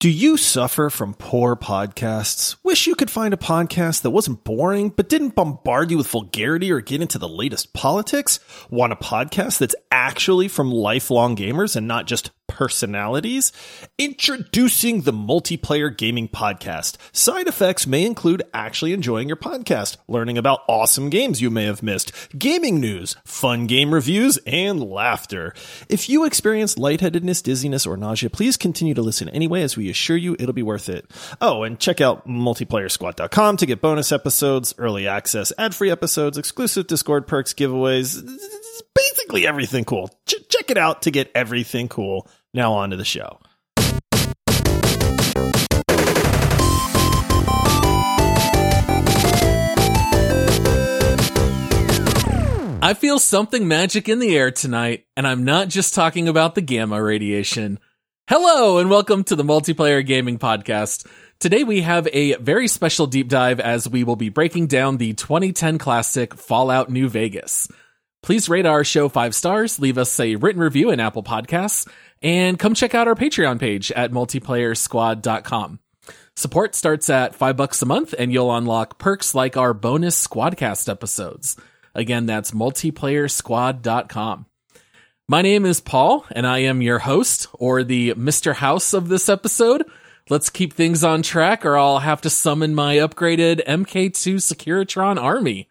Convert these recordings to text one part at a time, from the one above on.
Do you suffer from poor podcasts? Wish you could find a podcast that wasn't boring, but didn't bombard you with vulgarity or get into the latest politics? Want a podcast that's actually from lifelong gamers and not just personalities? Introducing the Multiplayer Gaming Podcast. Side effects may include actually enjoying your podcast, learning about awesome games you may have missed, gaming news, fun game reviews, and laughter. If you experience lightheadedness, dizziness, or nausea, please continue to listen anyway as we assure you it'll be worth it. Oh, and check out multiplayersquad.com to get bonus episodes, early access, ad-free episodes, exclusive Discord perks, giveaways, basically everything cool. Ch- check it out to get everything cool. Now on to the show. I feel something magic in the air tonight, and I'm not just talking about the gamma radiation. Hello, and welcome to the Multiplayer Gaming Podcast. Today we have a very special deep dive as we will be breaking down the 2010 classic Fallout New Vegas. Please rate our show five stars, leave us a written review in Apple Podcasts, and come check out our Patreon page at multiplayersquad.com. Support starts at five bucks a month, and you'll unlock perks like our bonus Squadcast episodes. Again, that's multiplayersquad.com. My name is Paul, and I am your host, or the Mr. House of this episode. Let's keep things on track, or I'll have to summon my upgraded MK2 Securitron army.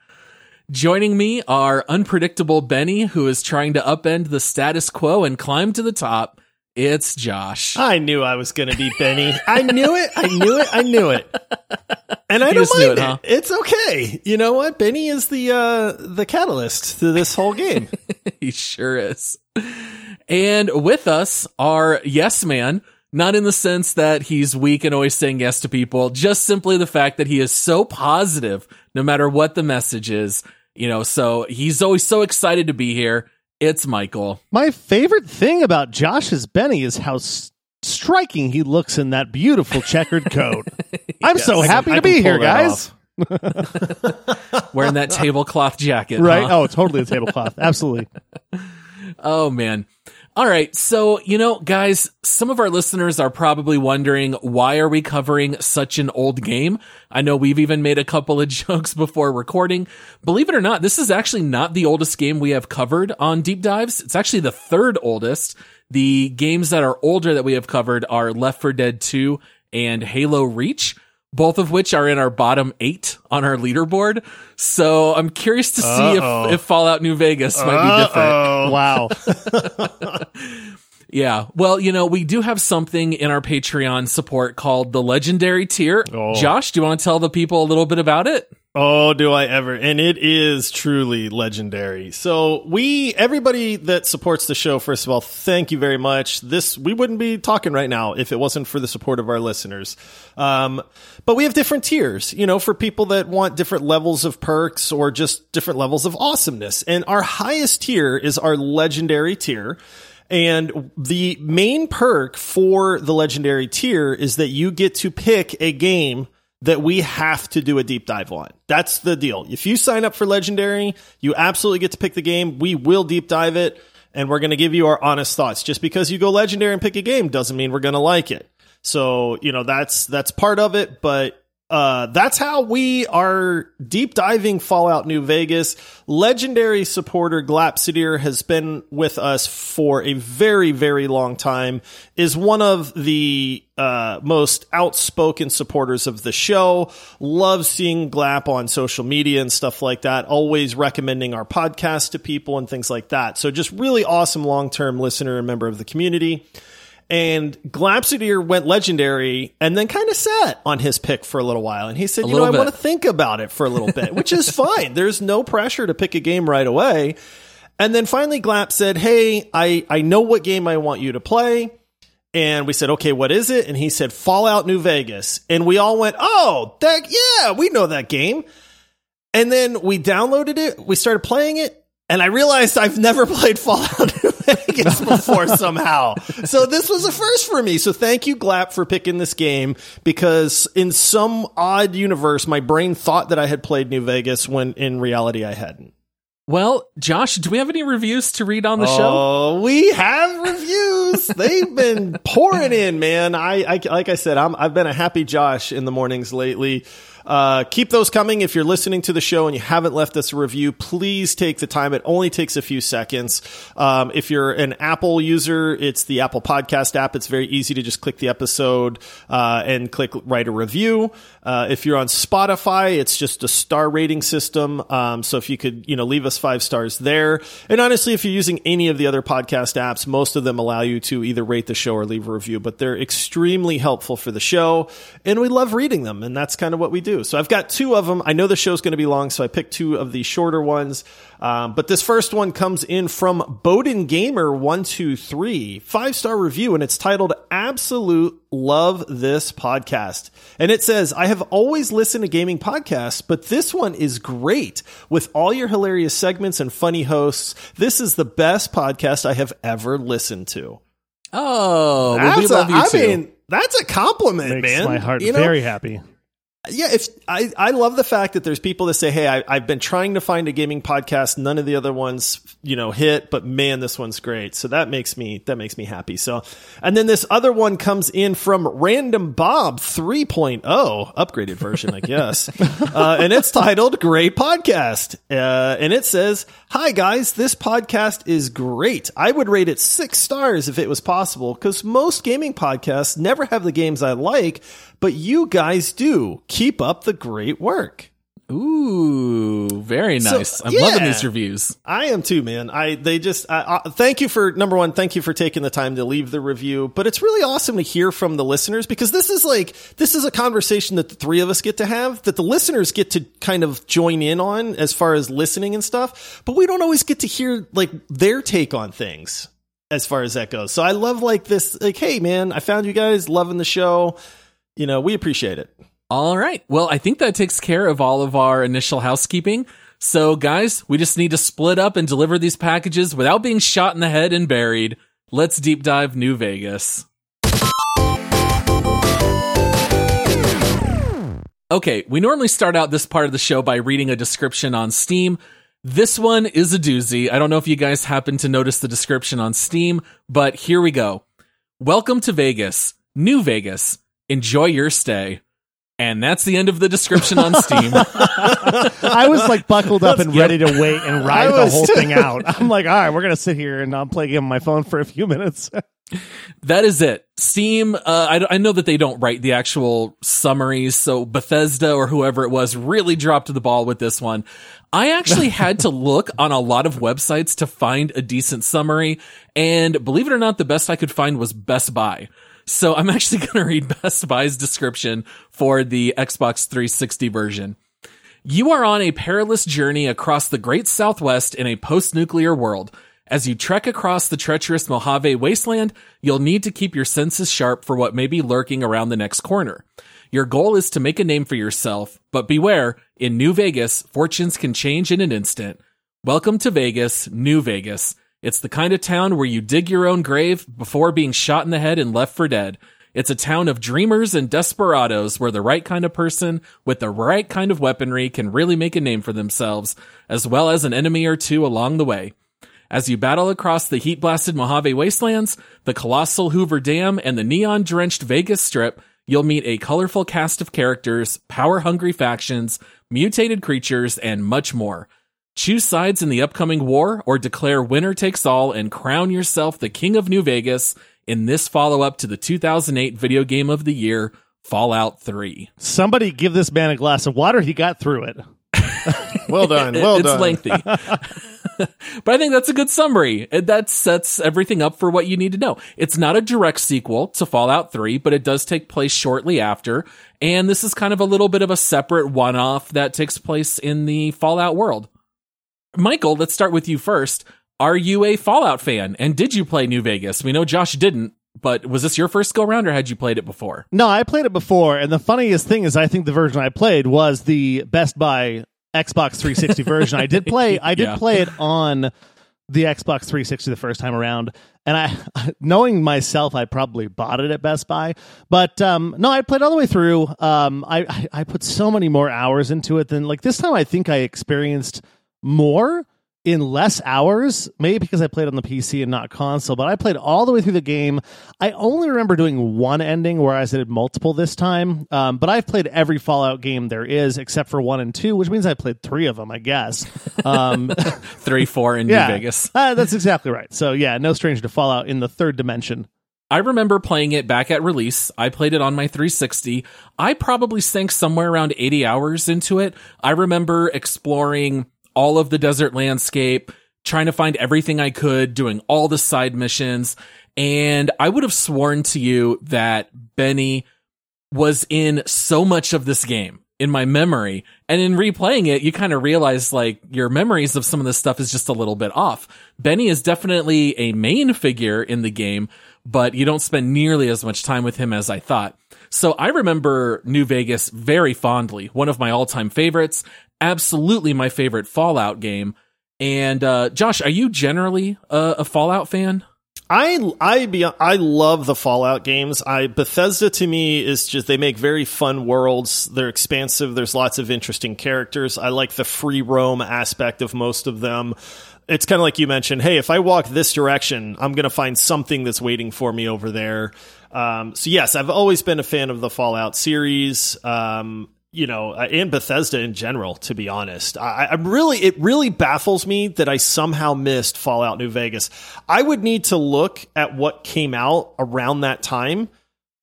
Joining me are unpredictable Benny, who is trying to upend the status quo and climb to the top. It's Josh. I knew I was going to be Benny. I knew it. I knew it. I knew it. And I You don't mind it, it. huh? It's okay. You know what? Benny is the uh the catalyst to this whole game. he sure is. And with us are Yes Man, not in the sense that he's weak and always saying yes to people, just simply the fact that he is so positive no matter what the message is. You know, so he's always so excited to be here. It's Michael. My favorite thing about Josh's Benny is how s- striking he looks in that beautiful checkered coat. I'm so happy can- to be here, guys. wearing that tablecloth jacket. Right? huh? Oh, totally a tablecloth. Absolutely. Oh man. All right. So, you know, guys, some of our listeners are probably wondering why are we covering such an old game? I know we've even made a couple of jokes before recording. Believe it or not, this is actually not the oldest game we have covered on deep dives. It's actually the third oldest. The games that are older that we have covered are Left 4 Dead 2 and Halo Reach. Both of which are in our bottom eight on our leaderboard. So I'm curious to see Uh-oh. if, if Fallout New Vegas might be different. Wow. Yeah. Well, you know, we do have something in our Patreon support called the Legendary Tier. Oh. Josh, do you want to tell the people a little bit about it? Oh, do I ever? And it is truly legendary. So we, everybody that supports the show, first of all, thank you very much. This, we wouldn't be talking right now if it wasn't for the support of our listeners. Um, but we have different tiers, you know, for people that want different levels of perks or just different levels of awesomeness. And our highest tier is our legendary tier. And the main perk for the legendary tier is that you get to pick a game that we have to do a deep dive on. That's the deal. If you sign up for legendary, you absolutely get to pick the game. We will deep dive it and we're going to give you our honest thoughts. Just because you go legendary and pick a game doesn't mean we're going to like it. So, you know, that's that's part of it, but uh, that's how we are deep diving Fallout New Vegas. Legendary supporter Glapsuidir has been with us for a very, very long time, is one of the uh, most outspoken supporters of the show, loves seeing Glap on social media and stuff like that, always recommending our podcast to people and things like that. So just really awesome long term listener and member of the community. And Glapsuidir went legendary and then kind of sat on his pick for a little while. And he said, A you know, I want to think about it for a little bit, which is fine. There's no pressure to pick a game right away. And then finally Glap said, Hey, I, I know what game I want you to play. And we said, okay, what is it? And he said, Fallout New Vegas. And we all went, oh, that, yeah, we know that game. And then we downloaded it, we started playing it, and I realized I've never played Fallout New Vegas before somehow. So this was a first for me. So thank you, Glap, for picking this game because in some odd universe, my brain thought that I had played New Vegas when in reality I hadn't. Well, Josh, do we have any reviews to read on the show? Oh, we have reviews. They've been pouring in, man. I, I like I said, I'm, I've been a happy Josh in the mornings lately. Uh, keep those coming. If you're listening to the show and you haven't left us a review, please take the time. It only takes a few seconds. Um, if you're an Apple user, it's the Apple Podcast app. It's very easy to just click the episode uh, and click write a review. Uh, if you're on Spotify, it's just a star rating system. Um, so if you could, you know, leave us five stars there. And honestly, if you're using any of the other podcast apps, most of them allow you to either rate the show or leave a review. But they're extremely helpful for the show, and we love reading them. And that's kind of what we do. So I've got two of them. I know the show's going to be long, so I picked two of the shorter ones. Um, but this first one comes in from Bowden Gamer one two three five star review, and it's titled "Absolute Love This Podcast." And it says, "I have always listened to gaming podcasts, but this one is great with all your hilarious segments and funny hosts. This is the best podcast I have ever listened to." Oh, well, we That's a- love you I too. mean, that's a compliment, Makes man. my heart You know? very happy. Yeah, if I, I love the fact that there's people that say, "Hey, I, I've been trying to find a gaming podcast. None of the other ones, you know, hit, but man, this one's great." So that makes me that makes me happy. So, and then this other one comes in from Random Bob 3.0 upgraded version, I guess, uh, and it's titled "Great Podcast," uh, and it says, "Hi guys, this podcast is great. I would rate it six stars if it was possible because most gaming podcasts never have the games I like." But you guys do. Keep up the great work. Ooh, very So, nice. I'm loving these reviews. I am too, man. I they just I, I, thank you for number one. Thank you for taking the time to leave the review. But it's really awesome to hear from the listeners because this is like this is a conversation that the three of us get to have that the listeners get to kind of join in on as far as listening and stuff. But we don't always get to hear like their take on things as far as that goes. So I love like this. Like, hey, man, I found you guys loving the show. You know, we appreciate it. All right. Well, I think that takes care of all of our initial housekeeping. So, guys, we just need to split up and deliver these packages without being shot in the head and buried. Let's deep dive New Vegas. Okay, we normally start out this part of the show by reading a description on Steam. This one is a doozy. I don't know if you guys happen to notice the description on Steam, but here we go. Welcome to Vegas, New Vegas. Enjoy your stay. And that's the end of the description on Steam. I was like buckled up and ready to wait and ride the whole thing out. I'm like, all right, we're gonna sit here and I'll play a game on my phone for a few minutes. that is it. Steam, uh, I, I know that they don't write the actual summaries, so Bethesda or whoever it was really dropped the ball with this one. I actually had to look on a lot of websites to find a decent summary, and believe it or not, the best I could find was Best Buy. So I'm actually going to read Best Buy's description for the Xbox 360 version. You are on a perilous journey across the great southwest in a post-nuclear world. As you trek across the treacherous Mojave wasteland, you'll need to keep your senses sharp for what may be lurking around the next corner. Your goal is to make a name for yourself, but beware, in New Vegas, fortunes can change in an instant. Welcome to Vegas, New Vegas. It's the kind of town where you dig your own grave before being shot in the head and left for dead. It's a town of dreamers and desperados where the right kind of person with the right kind of weaponry can really make a name for themselves, as well as an enemy or two along the way. As you battle across the heat blasted Mojave wastelands, the colossal Hoover Dam, and the neon drenched Vegas Strip, you'll meet a colorful cast of characters, power hungry factions, mutated creatures, and much more. Choose sides in the upcoming war or declare winner takes all and crown yourself the king of New Vegas in this follow up to the 2008 video game of the year, Fallout 3. Somebody give this man a glass of water. He got through it. Well done. Well done. it's done. lengthy. but I think that's a good summary. And That sets everything up for what you need to know. It's not a direct sequel to Fallout 3, but it does take place shortly after. And this is kind of a little bit of a separate one off that takes place in the Fallout world. Michael, let's start with you first. Are you a Fallout fan? And did you play New Vegas? We know Josh didn't, but was this your first go round or had you played it before? No, I played it before, and the funniest thing is, I think the version I played was the Best Buy Xbox 360 version. I did play. I did Yeah. play it on the Xbox 360 the first time around, and I, knowing myself, I probably bought it at Best Buy. But um, no, I played all the way through. Um, I, I I put so many more hours into it than like this time. I think I experienced more in less hours, maybe because I played on the PC and not console, but I played all the way through the game. I only remember doing one ending, whereas I did multiple this time. Um, but I've played every Fallout game there is, except for one and two, which means I played three of them, I guess. Um, Three, four in yeah, New Vegas. Uh, that's exactly right. So yeah, no stranger to Fallout in the third dimension. I remember playing it back at release. I played it on my 360. I probably sank somewhere around 80 hours into it. I remember exploring all of the desert landscape, trying to find everything I could, doing all the side missions. And I would have sworn to you that Benny was in so much of this game in my memory. And in replaying it, you kind of realize like your memories of some of this stuff is just a little bit off. Benny is definitely a main figure in the game, but you don't spend nearly as much time with him as I thought. So I remember New Vegas very fondly, one of my all time favorites, absolutely my favorite Fallout game. And, uh, Josh, are you generally a, a Fallout fan? I I be I love the Fallout games. I Bethesda to me is just they make very fun worlds. They're expansive. There's lots of interesting characters. I like the free roam aspect of most of them. It's kind of like you mentioned. Hey, if I walk this direction, I'm going to find something that's waiting for me over there. Um, so yes, I've always been a fan of the Fallout series. Um, you know, uh, and Bethesda in general, to be honest. I, I'm really, it really baffles me that I somehow missed Fallout New Vegas. I would need to look at what came out around that time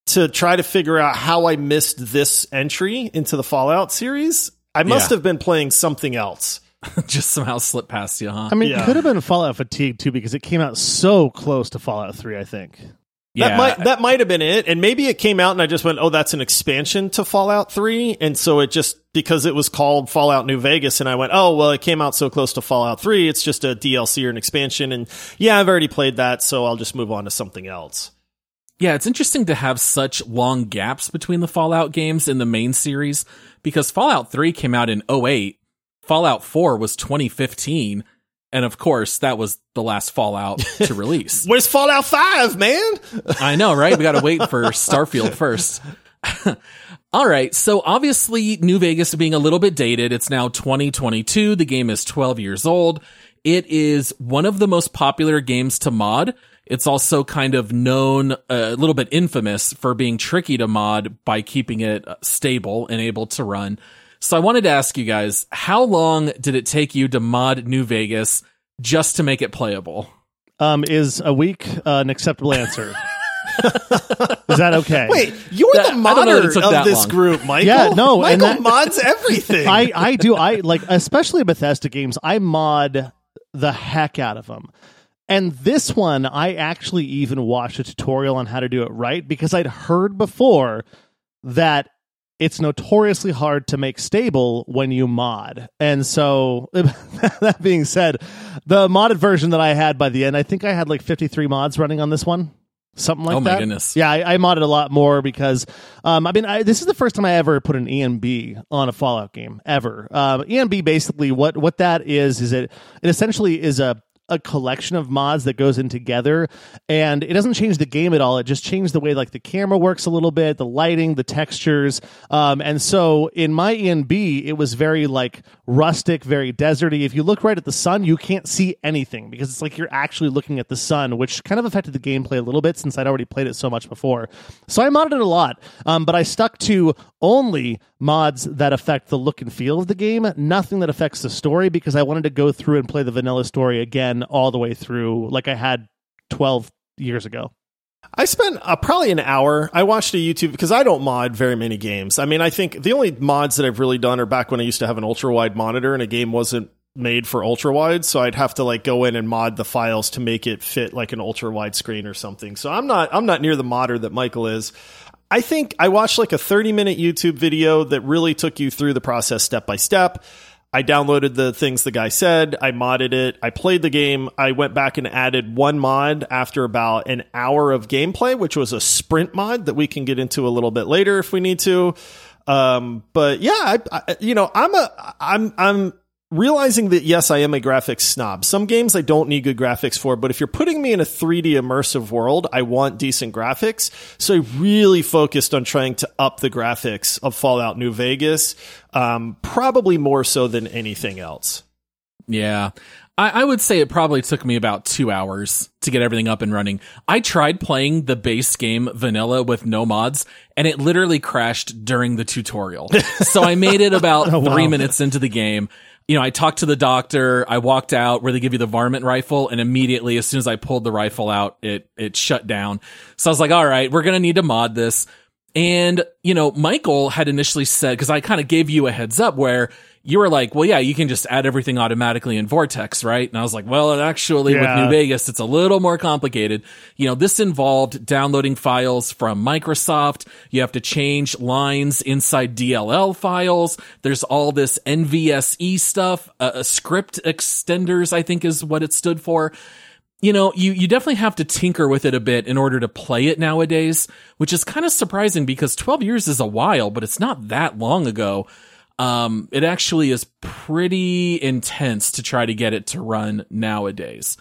to try to figure out how I missed this entry into the Fallout series. I must Yeah. have been playing something else. just somehow slipped past you, huh? I mean, Yeah. it could have been Fallout Fatigue too, because it came out so close to Fallout 3, I think. That might that might have been it, and maybe it came out and I just went, "Oh, that's an expansion to Fallout 3," and so it just because it was called Fallout New Vegas, and I went, "Oh, well, it came out so close to Fallout 3, it's just a DLC or an expansion." And yeah, I've already played that, so I'll just move on to something else. Yeah, it's interesting to have such long gaps between the Fallout games in the main series because Fallout 3 came out in 08, Fallout 4 was 2015, and of course, that was the last Fallout to release. Where's Fallout 5, man? I know, right? We got to wait for Starfield first. All right. So obviously New Vegas being a little bit dated. It's now 2022. The game is 12 years old. It is one of the most popular games to mod. It's also kind of known, uh, a little bit infamous for being tricky to mod by keeping it stable and able to run. So I wanted to ask you guys, how long did it take you to mod New Vegas just to make it playable? Um, is a week uh, an acceptable answer? is that okay? Wait, you're That- the I don't know that modder of this long. group, Michael. Yeah, no, and Michael that- mods everything. I I do I like especially Bethesda games. I mod the heck out of them. And this one, I actually even watched a tutorial on how to do it right because I'd heard before that it's notoriously hard to make stable when you mod. And so, that being said, the modded version that I had by the end, I think I had like 53 mods running on this one. Something like that. Oh my that. goodness. Yeah, I, I modded a lot more because, um, I mean, I, this is the first time I ever put an ENB on a Fallout game ever. Um, ENB basically what what that is is it it essentially is a a collection of mods that goes in together and it doesn't change the game at all. It just changes the way like the camera works a little bit the lighting the textures. Um, and so in my enb it was very like rustic very deserty. If you look right at the sun you can't see anything because it's like you're actually looking at the sun which kind of affected the gameplay a little bit since i'd already played it so much before. So i modded it a lot um, but i stuck to only mods that affect the look and feel of the game, nothing that affects the story because I wanted to go through and play the vanilla story again all the way through like I had 12 years ago. I spent uh, probably an hour. I watched a YouTube because I don't mod very many games. I mean, I think the only mods that I've really done are back when I used to have an ultra wide monitor and a game wasn't made for ultra wide, so I'd have to like go in and mod the files to make it fit like an ultra wide screen or something. So I'm not I'm not near the modder that Michael is. I think I watched like a 30 minute YouTube video that really took you through the process step by step. I downloaded the things the guy said. I modded it. I played the game. I went back and added one mod after about an hour of gameplay, which was a sprint mod that we can get into a little bit later if we need to. Um, but yeah, I, I, you know, I'm a, I'm, I'm realizing that yes, I am a graphics snob. Some games I don't need good graphics for, but if you're putting me in a 3D immersive world, I want decent graphics. So I really focused on trying to up the graphics of Fallout New Vegas, um, probably more so than anything else. Yeah. I, I would say it probably took me about two hours to get everything up and running. I tried playing the base game vanilla with no mods and it literally crashed during the tutorial. so I made it about Oh, wow. three minutes into the game. You know, I talked to the doctor. I walked out where they give you the varmint rifle and immediately as soon as I pulled the rifle out, it, it shut down. So I was like, all right, we're to need to mod this. And, you know, Michael had initially said, cause I kind of gave you a heads up where you were like, well, yeah, you can just add everything automatically in Vortex, right? And I was like, well, actually with New Vegas, it's a little more complicated. You know, this involved downloading files from Microsoft. You have to change lines inside DLL files. There's all this NVSE stuff, uh, script extenders, I think is what it stood for you know, you, you definitely have to tinker with it a bit in order to play it nowadays, which is kind of surprising because 12 years is a while, but it's not that long ago. Um, it actually is pretty intense to try to get it to run nowadays.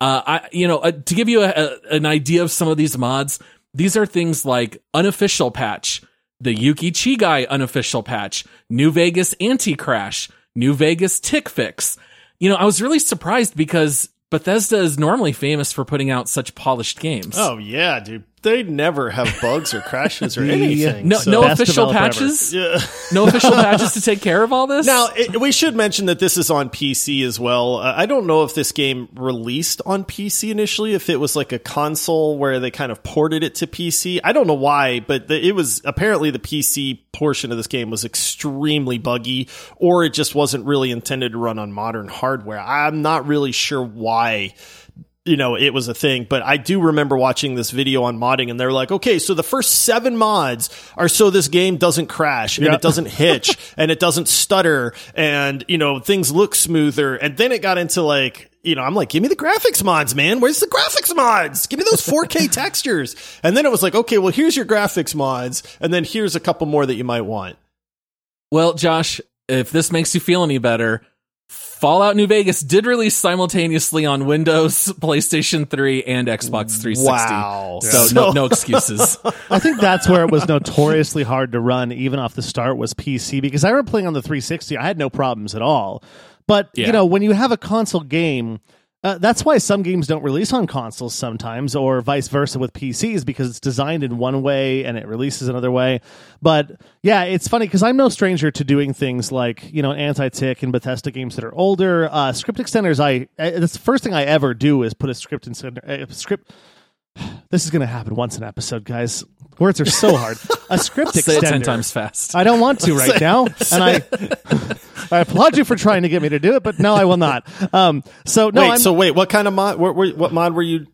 Uh, I, you know, uh, to give you a, a, an idea of some of these mods, these are things like unofficial patch, the Yukichigai unofficial patch, New Vegas anti-crash, New Vegas tick fix. You know, I was really surprised because Bethesda is normally famous for putting out such polished games. Oh yeah, dude. They never have bugs or crashes or The- anything. no, so- no official patches. Yeah. No official patches to take care of all this. Now, it, we should mention that this is on PC as well. Uh, I don't know if this game released on PC initially, if it was like a console where they kind of ported it to PC. I don't know why, but the, it was apparently the PC portion of this game was extremely buggy, or it just wasn't really intended to run on modern hardware. I'm not really sure why you know, it was a thing, but I do remember watching this video on modding and they're like, okay, so the first seven mods are so this game doesn't crash and Yeah. it doesn't hitch and it doesn't stutter and, you know, things look smoother. And then it got into like, you know, I'm like, give me the graphics mods, man. Where's the graphics mods? Give me those 4K textures. And then it was like, okay, well, here's your graphics mods. And then here's a couple more that you might want. Well, Josh, if this makes you feel any better, Fallout New Vegas did release simultaneously on Windows, PlayStation 3, and Xbox 360. Wow. So, So- no, no excuses. I think that's where it was notoriously hard to run, even off the start, was PC. Because I remember playing on the 360, I had no problems at all. But Yeah. you know, when you have a console game, uh, that's why some games don't release on consoles sometimes, or vice versa with PCs, because it's designed in one way and it releases another way. But yeah, it's funny because I'm no stranger to doing things like you know anti-tick and Bethesda games that are older. Uh, script extenders, I uh, that's the first thing I ever do is put a script in uh, script. This is going to happen once an episode, guys. Words are so hard. A script Say it extender. 10 times fast. I don't want to right now, and I I applaud you for trying to get me to do it, but no, I will not. Um, so no, wait, I'm, so wait, what kind of mod, what, what, what mod were you?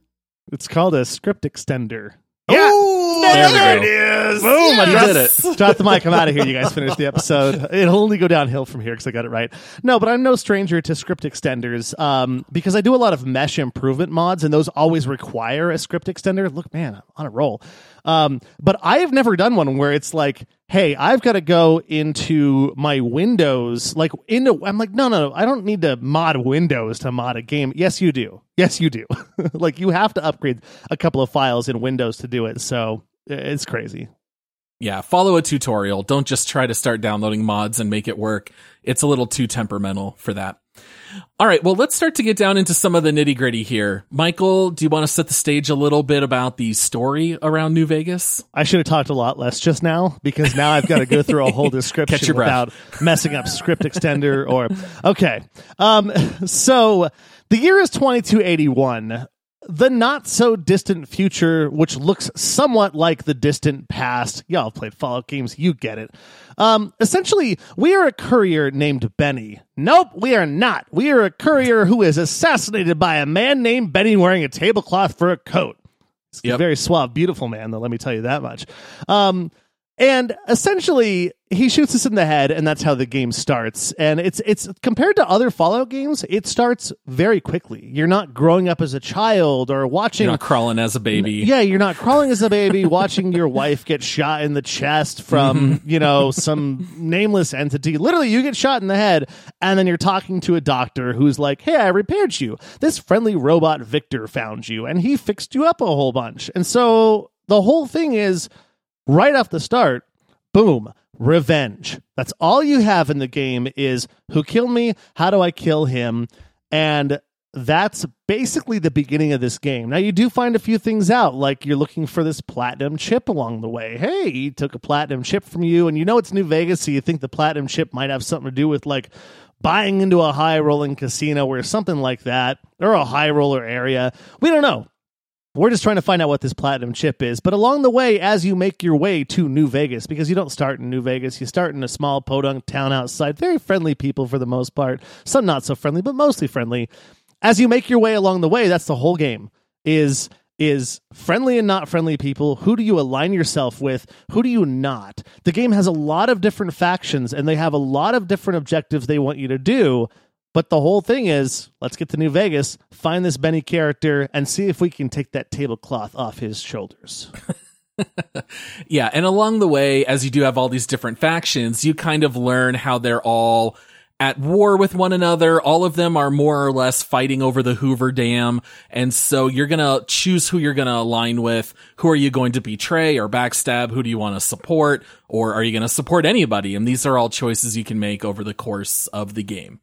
it's called a script extender. Oh, There there it is. Boom! I did it. Drop the mic. I'm out of here. You guys finish the episode. It'll only go downhill from here because I got it right. No, but I'm no stranger to script extenders um, because I do a lot of mesh improvement mods, and those always require a script extender. Look, man, I'm on a roll. Um, but I have never done one where it's like, hey, I've got to go into my Windows, like into. I'm like, no, no, no, I don't need to mod Windows to mod a game. Yes, you do. Yes, you do. like you have to upgrade a couple of files in Windows to do it. So it's crazy. Yeah, follow a tutorial. Don't just try to start downloading mods and make it work. It's a little too temperamental for that. All right, well, let's start to get down into some of the nitty gritty here. Michael, do you want to set the stage a little bit about the story around New Vegas? I should have talked a lot less just now because now I've got to go through a whole description Catch your breath. without messing up script extender or okay. Um, so the year is 2281. The not so distant future, which looks somewhat like the distant past. Y'all have played Fallout games, you get it. Um, essentially, we are a courier named Benny. Nope, we are not. We are a courier who is assassinated by a man named Benny wearing a tablecloth for a coat. He's a very suave, beautiful man, though, let me tell you that much. Um, and essentially, he shoots us in the head, and that's how the game starts. And it's it's compared to other Fallout games, it starts very quickly. You're not growing up as a child or watching You're not crawling as a baby. yeah, you're not crawling as a baby, watching your wife get shot in the chest from, mm-hmm. you know, some nameless entity. Literally, you get shot in the head, and then you're talking to a doctor who's like, Hey, I repaired you. This friendly robot Victor found you, and he fixed you up a whole bunch. And so the whole thing is right off the start, boom, revenge. That's all you have in the game is who killed me? How do I kill him? And that's basically the beginning of this game. Now you do find a few things out, like you're looking for this platinum chip along the way. Hey, he took a platinum chip from you, and you know it's New Vegas, so you think the platinum chip might have something to do with like buying into a high rolling casino or something like that, or a high roller area. We don't know. We're just trying to find out what this platinum chip is. But along the way, as you make your way to New Vegas, because you don't start in New Vegas, you start in a small podunk town outside. Very friendly people for the most part. Some not so friendly, but mostly friendly as you make your way along the way, that's the whole game. Is is friendly and not friendly people. Who do you align yourself with? Who do you not? The game has a lot of different factions and they have a lot of different objectives they want you to do. But the whole thing is let's get to New Vegas, find this Benny character, and see if we can take that tablecloth off his shoulders. yeah, and along the way, as you do have all these different factions, you kind of learn how they're all at war with one another. All of them are more or less fighting over the Hoover Dam. And so you're going to choose who you're going to align with. Who are you going to betray or backstab? Who do you want to support? Or are you going to support anybody? And these are all choices you can make over the course of the game.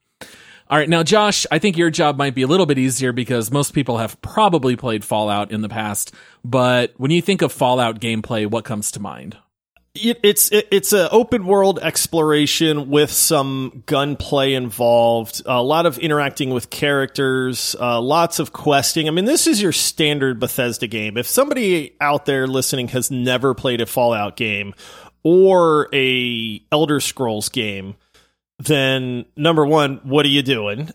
All right. Now, Josh, I think your job might be a little bit easier because most people have probably played Fallout in the past. But when you think of Fallout gameplay, what comes to mind? It, it's it, it's an open world exploration with some gunplay involved, a lot of interacting with characters, uh, lots of questing. I mean, this is your standard Bethesda game. If somebody out there listening has never played a Fallout game or a Elder Scrolls game, then number one, what are you doing?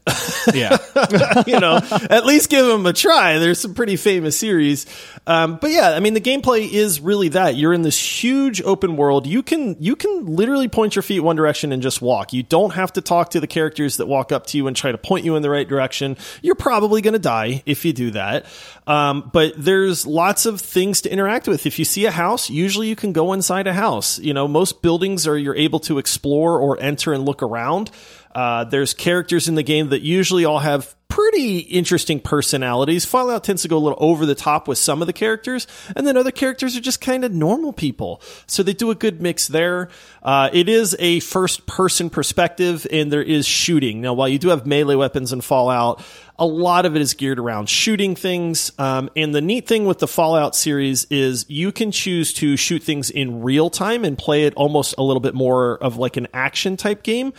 Yeah. you know, at least give them a try. There's some pretty famous series. Um, but yeah, I mean, the gameplay is really that you're in this huge open world. You can, you can literally point your feet one direction and just walk. You don't have to talk to the characters that walk up to you and try to point you in the right direction. You're probably going to die if you do that. Um, but there's lots of things to interact with. If you see a house, usually you can go inside a house. You know, most buildings are you're able to explore or enter and look around. Uh, there's characters in the game that usually all have pretty interesting personalities. Fallout tends to go a little over the top with some of the characters, and then other characters are just kind of normal people. So they do a good mix there. Uh, it is a first person perspective, and there is shooting. Now, while you do have melee weapons in Fallout, a lot of it is geared around shooting things. Um, and the neat thing with the Fallout series is you can choose to shoot things in real time and play it almost a little bit more of like an action type game.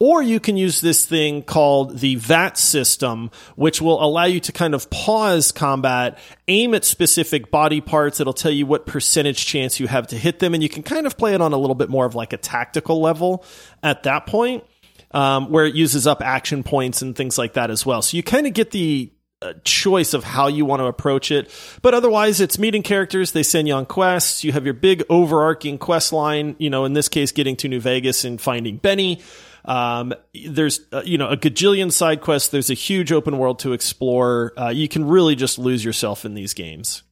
Or you can use this thing called the VATS system, which will allow you to kind of pause combat, aim at specific body parts. It'll tell you what percentage chance you have to hit them. And you can kind of play it on a little bit more of like a tactical level at that point um, where it uses up action points and things like that as well. So you kind of get the uh, choice of how you want to approach it. But otherwise, it's meeting characters. They send you on quests. You have your big overarching quest line. You know, in this case, getting to New Vegas and finding Benny. Um, there's uh, you know a gajillion side quests. There's a huge open world to explore. Uh, you can really just lose yourself in these games.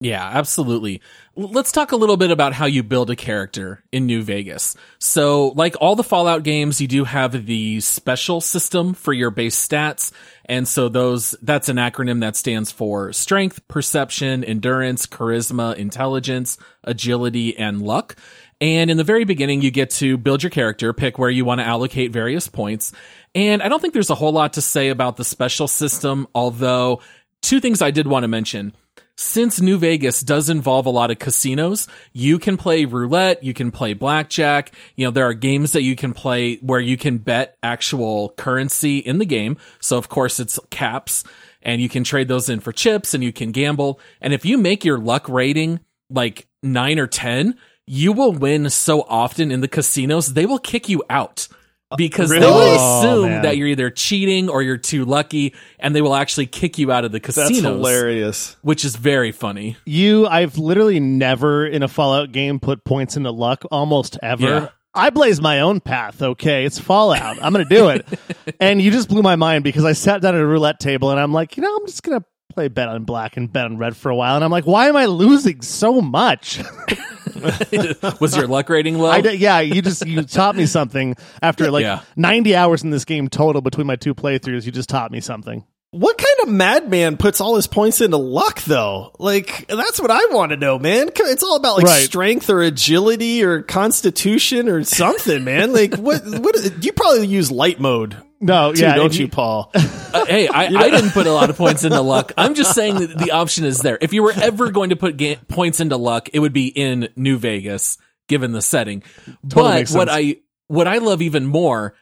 Yeah, absolutely. Let's talk a little bit about how you build a character in New Vegas. So, like all the Fallout games, you do have the special system for your base stats. And so those, that's an acronym that stands for strength, perception, endurance, charisma, intelligence, agility, and luck. And in the very beginning, you get to build your character, pick where you want to allocate various points. And I don't think there's a whole lot to say about the special system, although two things I did want to mention since New Vegas does involve a lot of casinos, you can play roulette, you can play blackjack. You know, there are games that you can play where you can bet actual currency in the game. So of course it's caps and you can trade those in for chips and you can gamble. And if you make your luck rating like nine or 10, you will win so often in the casinos, they will kick you out because Really? they will Oh, assume man. that you're either cheating or you're too lucky and they will actually kick you out of the casino. That's hilarious. which is very funny. You, I've literally never in a Fallout game put points into luck, almost ever. Yeah. I blaze my own path, okay? It's Fallout. I'm going to do it. and you just blew my mind because I sat down at a roulette table and I'm like, you know, I'm just going to play bet on black and bet on red for a while. And I'm like, why am I losing so much? Was your luck rating low? I d- yeah, you just you taught me something after like Yeah. 90 hours in this game total between my two playthroughs. You just taught me something. What kind of madman puts all his points into luck, though? Like, that's what I want to know, man. It's all about like Right. strength or agility or constitution or something, man. Like, what? What? You probably use light mode, No, too, yeah, don't if you, Paul? Uh, hey, I, I didn't put a lot of points into luck. I'm just saying that the option is there. If you were ever going to put ga- points into luck, it would be in New Vegas, given the setting. but what. I what I love even more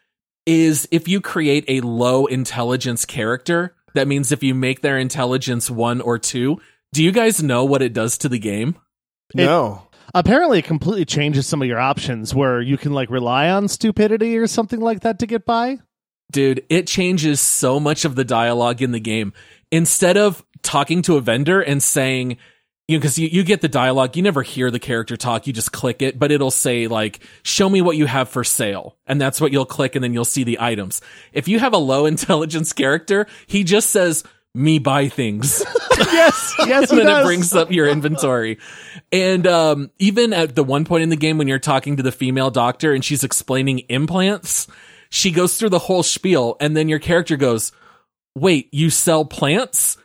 is if you create a low intelligence character. That means if you make their intelligence one or two. Do you guys know what it does to the game? no. Apparently, it completely changes some of your options where you can like rely on stupidity or something like that to get by. Dude, it changes so much of the dialogue in the game. Instead of talking to a vendor and saying, you know, because you, you get the dialogue, you never hear the character talk, you just click it, but it'll say, like, show me what you have for sale. And that's what you'll click, and then you'll see the items. If you have a low intelligence character, he just says, me buy things. yes, yes, and he then it brings up your inventory. And um, even at the one point in the game when you're talking to the female doctor and she's explaining implants, she goes through the whole spiel, and then your character goes, Wait, you sell plants?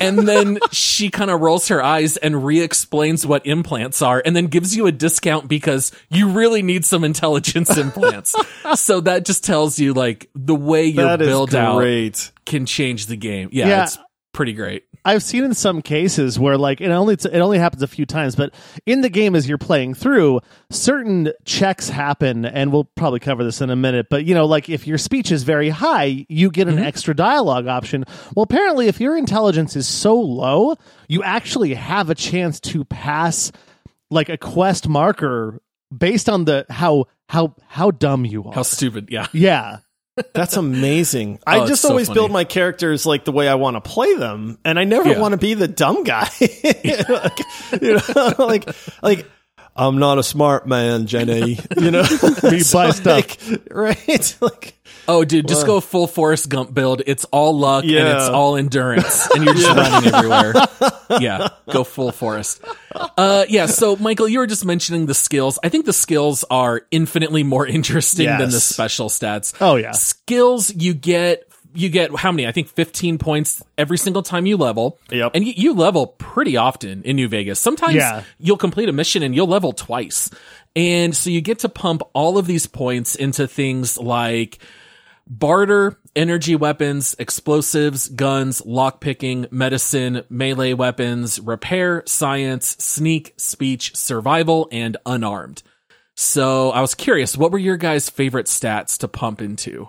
And then she kind of rolls her eyes and re explains what implants are and then gives you a discount because you really need some intelligence implants. so that just tells you like the way your That is build out great. can change the game. Yeah, Yeah. it's pretty great. I've seen in some cases where like it only it only happens a few times, but in the game as you're playing through, certain checks happen, and we'll probably cover this in a minute. But you know, like if your speech is very high, you get an mm-hmm. extra dialogue option. Well, apparently, if your intelligence is so low, you actually have a chance to pass like a quest marker based on the how how how dumb you are. How stupid. Yeah. yeah. That's amazing. Oh, I it's just always funny. build my characters like the way I want to play them, and I never Yeah. want to be the dumb guy. like, you know, like like I'm not a smart man, Jenny. You know, Me buy stuff. like, right? Like Oh, dude, just go full Forrest Gump build. It's all luck and it's all endurance, and you're just running everywhere. Yeah, go full Forrest. Uh, yeah. So, Michael, you were just mentioning the skills. I think the skills are infinitely more interesting than the special stats. Oh yeah. Skills you get. You get how many? I think 15 points every single time you level. Yep. And you, you level pretty often in New Vegas. Sometimes Yeah. you'll complete a mission and you'll level twice. And so you get to pump all of these points into things like barter, energy weapons, explosives, guns, lockpicking, medicine, melee weapons, repair, science, sneak, speech, survival, and unarmed. So I was curious, what were your guys' favorite stats to pump into?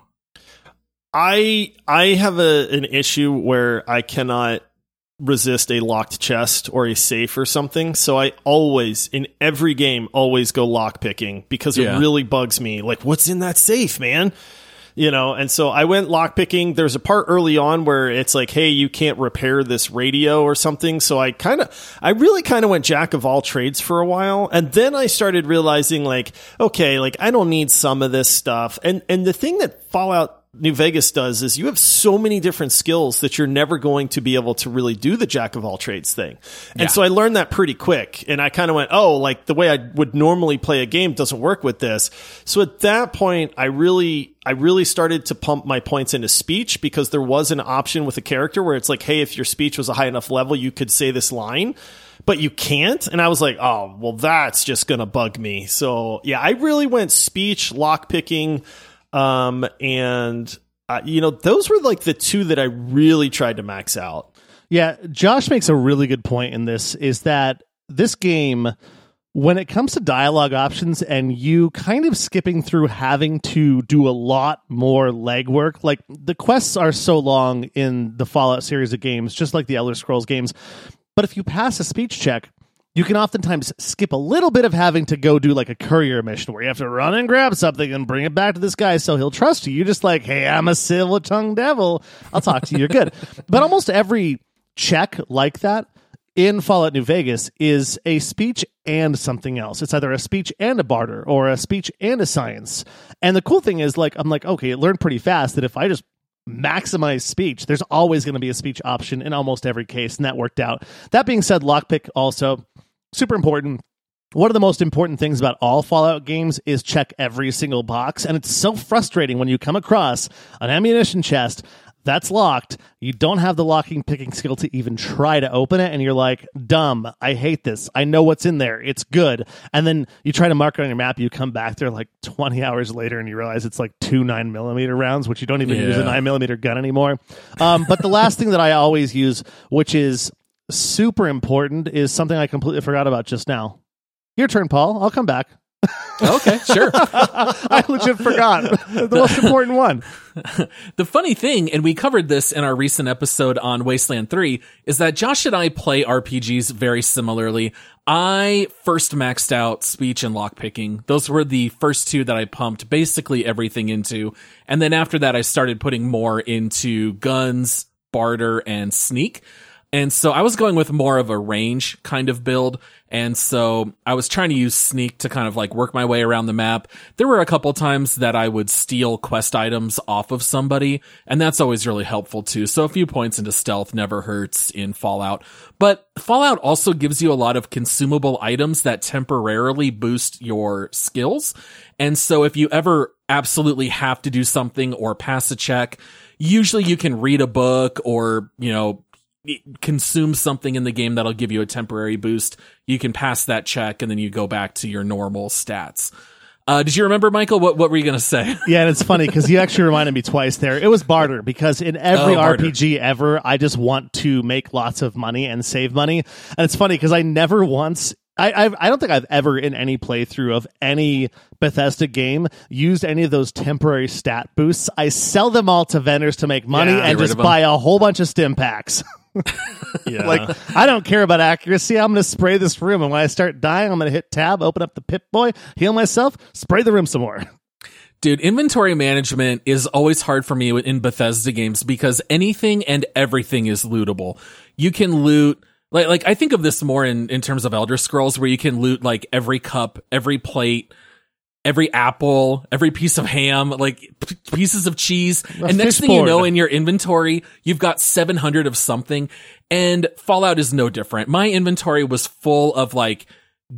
I I have a an issue where I cannot resist a locked chest or a safe or something. So I always in every game always go lock picking because it really bugs me. Like what's in that safe, man? You know, and so I went lock picking. There's a part early on where it's like, hey, you can't repair this radio or something. So I kind of, I really kind of went jack of all trades for a while. And then I started realizing like, okay, like I don't need some of this stuff. And, and the thing that Fallout New Vegas does is you have so many different skills that you're never going to be able to really do the jack of all trades thing. And Yeah. so I learned that pretty quick. And I kind of went, oh, like the way I would normally play a game doesn't work with this. So at that point, I really, I really started to pump my points into speech because there was an option with a character where it's like, hey, if your speech was a high enough level, you could say this line. But you can't. And I was like, oh, well, that's just going to bug me. So yeah, I really went speech, lock picking, um, and uh, you know, those were like the two that I really tried to max out. Yeah, Josh makes a really good point in this is that this game when it comes to dialogue options and you kind of skipping through having to do a lot more legwork, like the quests are so long in the Fallout series of games, just like the Elder Scrolls games. But if you pass a speech check, you can oftentimes skip a little bit of having to go do like a courier mission where you have to run and grab something and bring it back to this guy so he'll trust you. You're just like, hey, I'm a silver tongued devil. I'll talk to you. You're good. but almost every check like that in Fallout New Vegas is a speech and something else. It's either a speech and a barter or a speech and a science. And the cool thing is, like, I'm like, okay, it learned pretty fast that if I just maximize speech, there's always going to be a speech option in almost every case, and that worked out. That being said, lockpick also super important. One of the most important things about all Fallout games is check every single box, and it's so frustrating when you come across an ammunition chest that's locked. You don't have the locking picking skill to even try to open it, and you're like, dumb. I hate this. I know what's in there. It's good. And then you try to mark it on your map. You come back there like 20 hours later, and you realize it's like two nine millimeter rounds, which you don't even use a nine millimeter gun anymore. Um, but the last thing that I always use, which is super important, is something I completely forgot about just now. Your turn, Paul. I'll come back. Okay, sure. I legit forgot the most important one. The funny thing, and we covered this in our recent episode on Wasteland 3, is that Josh and I play RPGs very similarly. I first maxed out speech and lockpicking. Those were the first two that I pumped basically everything into. And then after that, I started putting more into guns, barter, and sneak. And so I was going with more of a range kind of build. And so I was trying to use sneak to kind of like work my way around the map. There were a couple times that I would steal quest items off of somebody, and that's always really helpful too. So a few points into stealth never hurts in Fallout. But Fallout also gives you a lot of consumable items that temporarily boost your skills. And so if you ever absolutely have to do something or pass a check, usually you can read a book or, you know, consume something in the game that'll give you a temporary boost. You can pass that check and then you go back to your normal stats. Uh, did you remember, Michael? What what were you gonna say? Yeah, and it's funny because you actually reminded me twice there. It was barter because in every Oh. RPG ever, I just want to make lots of money and save money. And it's funny because I never once. I, I've, I don't think I've ever in any playthrough of any Bethesda game used any of those temporary stat boosts. I sell them all to vendors to make money Yeah, and just buy a whole bunch of Stimpaks. Yeah. like I don't care about accuracy. I'm going to spray this room, and when I start dying, I'm going to hit tab, open up the Pip Boy, heal myself, spray the room some more. Dude, inventory management is always hard for me in Bethesda games because anything and everything is lootable. You can loot like like I think of this more in in terms of Elder Scrolls where you can loot like every cup, every plate, every apple, every piece of ham, like p- pieces of cheese. and next thing you know in your inventory, you've got 700 of something and Fallout is no different. My inventory was full of like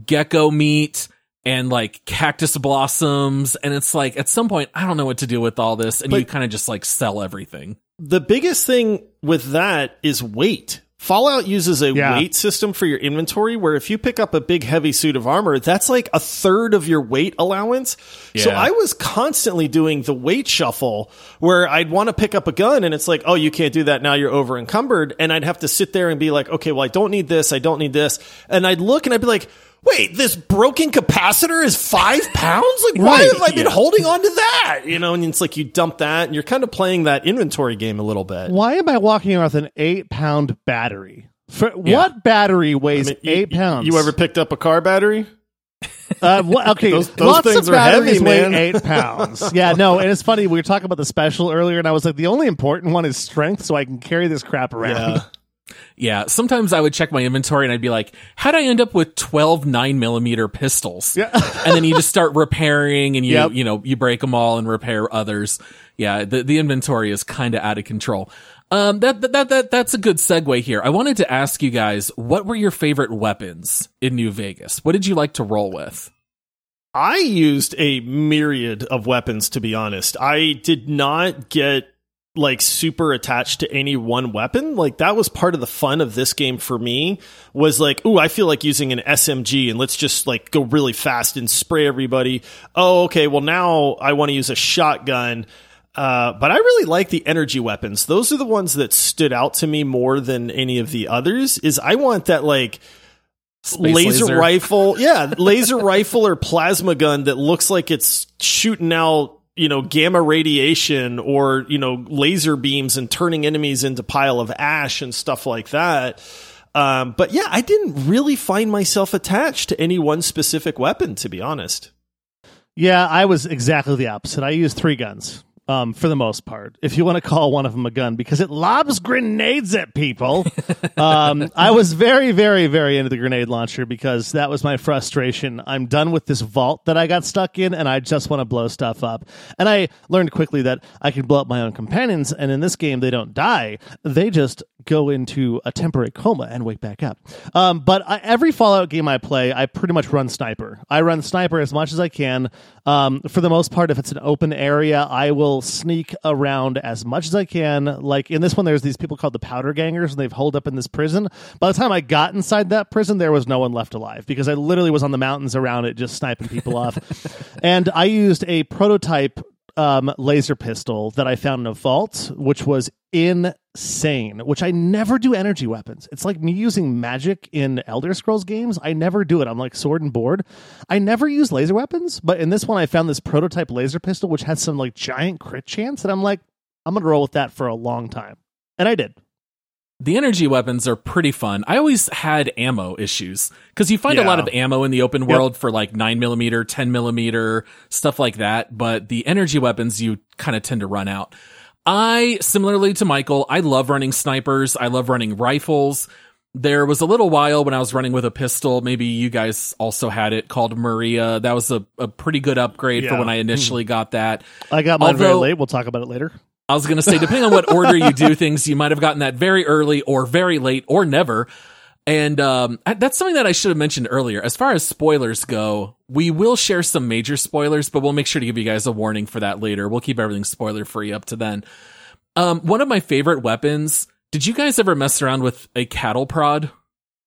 gecko meat and like cactus blossoms and it's like at some point I don't know what to do with all this and But- you kind of just like sell everything. the biggest thing with that is weight. Fallout uses a Yeah. weight system for your inventory where if you pick up a big heavy suit of armor, that's like a third of your weight allowance. So I was constantly doing the weight shuffle where I'd want to pick up a gun and it's like, oh, you can't do that now, you're over encumbered. And I'd have to sit there and be like, okay, well, I don't need this, I don't need this. And I'd look and I'd be like, wait, this broken capacitor is five pounds? Like, why Right. have I been holding on to that? You know, and it's like you dump that and you're kind of playing that inventory game a little bit. Why am I walking around with an eight pound battery? For Yeah. what battery weighs I mean, you- eight pounds? You ever picked up a car battery? Uh, okay, Those- those lots things of are batteries heavy, weigh eight pounds. yeah, no, and it's funny. We were talking about the special earlier, and I was like, the only important one is strength, so I can carry this crap around. Yeah, sometimes I would check my inventory and I'd be like, how'd I end up with 12 9 millimeter pistols? Yeah. and then you just start repairing and you, Yep. you know, you break them all and repair others. Yeah, the, the inventory is kind of out of control. Um, that, that, that, that's a good segue here. I wanted to ask you guys, what were your favorite weapons in New Vegas? What did you like to roll with? I used a myriad of weapons, to be honest. I did not get like super attached to any one weapon. Like that was part of the fun of this game for me was like, ooh, I feel like using an SMG and let's just like go really fast and spray everybody. Oh, okay. Well, now I want to use a shotgun. Uh, but I really like the energy weapons. Those are the ones that stood out to me more than any of the others. Is I want that like laser, laser. rifle, yeah, laser rifle or plasma gun that looks like it's shooting out, you know, gamma radiation or you know, laser beams and turning enemies into pile of ash and stuff like that. Um, but yeah, I didn't really find myself attached to any one specific weapon, to be honest. Yeah, I was exactly the opposite. I used three guns. Um, for the most part, if you want to call one of them a gun, because it lobs grenades at people. um, I was very, very, very into the grenade launcher because that was my frustration. I'm done with this vault that I got stuck in, and I just want to blow stuff up. And I learned quickly that I can blow up my own companions, and in this game, they don't die; they just go into a temporary coma and wake back up. Um, but I, every Fallout game I play, I pretty much run sniper. I run sniper as much as I can. Um, for the most part, if it's an open area, I will will sneak around as much as I can. Like in this one, there's these people called the powder gangers, and they've holed up in this prison. By the time I got inside that prison, there was no one left alive because I literally was on the mountains around it, just sniping people off. And I used a prototype um, laser pistol that I found in a vault, which was insane. Which I never do energy weapons. It's like me using magic in Elder Scrolls games. I never do it. I'm like sword and board. I never use laser weapons, but in this one, I found this prototype laser pistol which has some like giant crit chance, and I'm like, I'm gonna roll with that for a long time, and I did. The energy weapons are pretty fun. I always had ammo issues because you find a lot of ammo in the open world for like nine millimeter, 10 millimeter, stuff like that. But the energy weapons, you kind of tend to run out. I, similarly to Michael, I love running snipers. I love running rifles. There was a little while when I was running with a pistol. Maybe you guys also had it called Maria. That was a, a pretty good upgrade for when I initially hmm. got that. I got mine very late. We'll talk about it later. I was going to say, depending on what order you do things, you might have gotten that very early or very late or never. And um, that's something that I should have mentioned earlier. As far as spoilers go, we will share some major spoilers, but we'll make sure to give you guys a warning for that later. We'll keep everything spoiler free up to then. Um, one of my favorite weapons. Did you guys ever mess around with a cattle prod?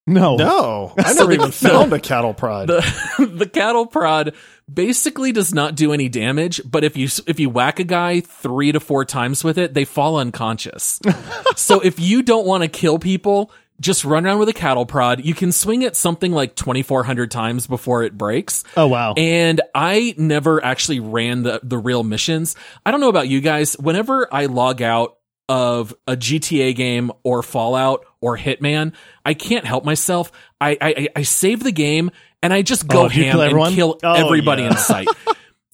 No, No, I never even found a cattle prod. the the cattle prod basically does not do any damage, but if you if you whack a guy 3 to 4 times with it, they fall unconscious. so if you don't want to kill people, just run around with a cattle prod. You can swing it something like 2400 times before it breaks. Oh wow. And I never actually ran the, the real missions. I don't know about you guys. Whenever I log out of a GTA game or Fallout or Hitman, I can't help myself. I, I, I save the game and I just go Oh, ham kill everyone? and kill Oh, everybody yeah. in sight.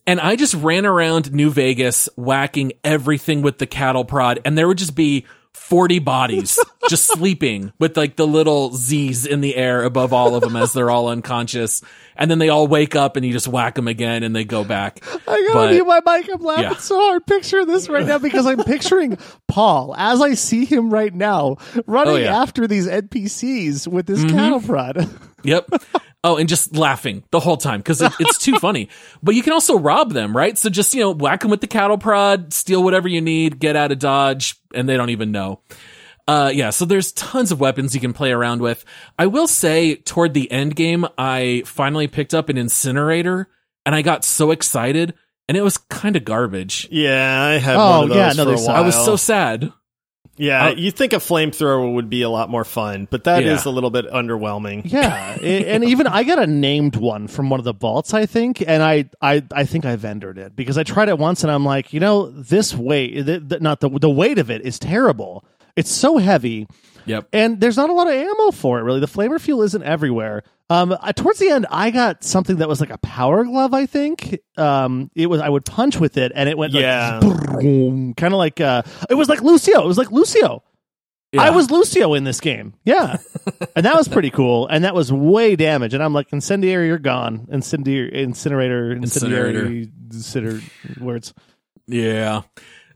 And I just ran around New Vegas whacking everything with the cattle prod and there would just be 40 bodies just sleeping with like the little Z's in the air above all of them as they're all unconscious. And then they all wake up and you just whack them again and they go back. I gotta mute my mic. I'm laughing Yeah. so hard. Picture this right now because I'm picturing Paul as I see him right now running Oh, yeah. Mm-hmm. after these NPCs with this cattle prod. Yep. Oh, and just laughing the whole time because it, it's too funny. But you can also rob them, right? So just, you know, whack them with the cattle prod, steal whatever you need, get out of Dodge, and they don't even know. Uh, yeah, so there's tons of weapons you can play around with. I will say toward the end game, I finally picked up an incinerator and I got so excited and it was kind of garbage. yeah, I had Oh, one of those yeah, no, for a while. I was so sad. Yeah. I- you think a flamethrower would be a lot more fun, but that is Yeah. a little bit underwhelming. yeah, i- and even I got a named one from one of the vaults, I think, and I, I, I think I vendored it because I tried it once and I'm like, you know, this weight, th- th- not the the weight of it is terrible. It's so heavy. Yep. and there's not a lot of ammo for it really the flamer fuel isn't everywhere um I, towards the end i got something that was like a power glove i think um it was i would punch with it and it went Yeah. like kind of like uh it was like lucio it was like lucio Yeah. i was lucio in this game yeah and that was pretty cool and that was way damage and i'm like incendiary you're gone incendiary incinerator incendiary incinerator words Yeah.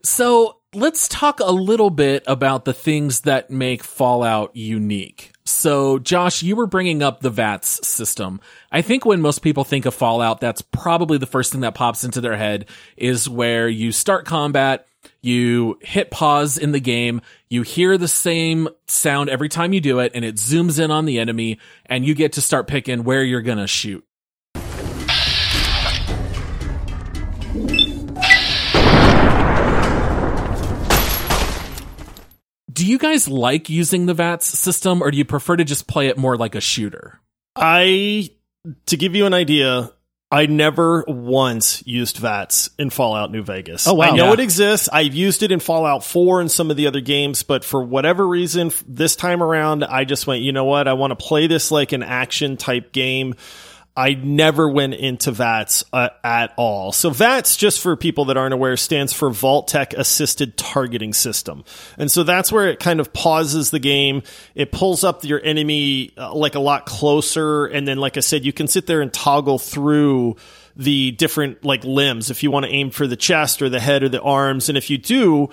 So let's talk a little bit about the things that make Fallout unique. So, Josh, you were bringing up the VATS system. I think when most people think of Fallout, that's probably the first thing that pops into their head is where you start combat, you hit pause in the game, you hear the same sound every time you do it, and it zooms in on the enemy, and you get to start picking where you're gonna shoot. Do you guys like using the VATS system, or do you prefer to just play it more like a shooter? I, to give you an idea, I never once used VATS in Fallout New Vegas. Oh, wow. I know Yeah. it exists. I've used it in Fallout 4 and some of the other games, but for whatever reason, this time around, I just went, you know what? I want to play this like an action type game. I never went into VATS uh, at all. So VATS, just for people that aren't aware, stands for Vault-Tec Assisted Targeting System. And so that's where it kind of pauses the game. It pulls up your enemy uh, like a lot closer. And then, like I said, you can sit there and toggle through the different like limbs. If you want to aim for the chest or the head or the arms and if you do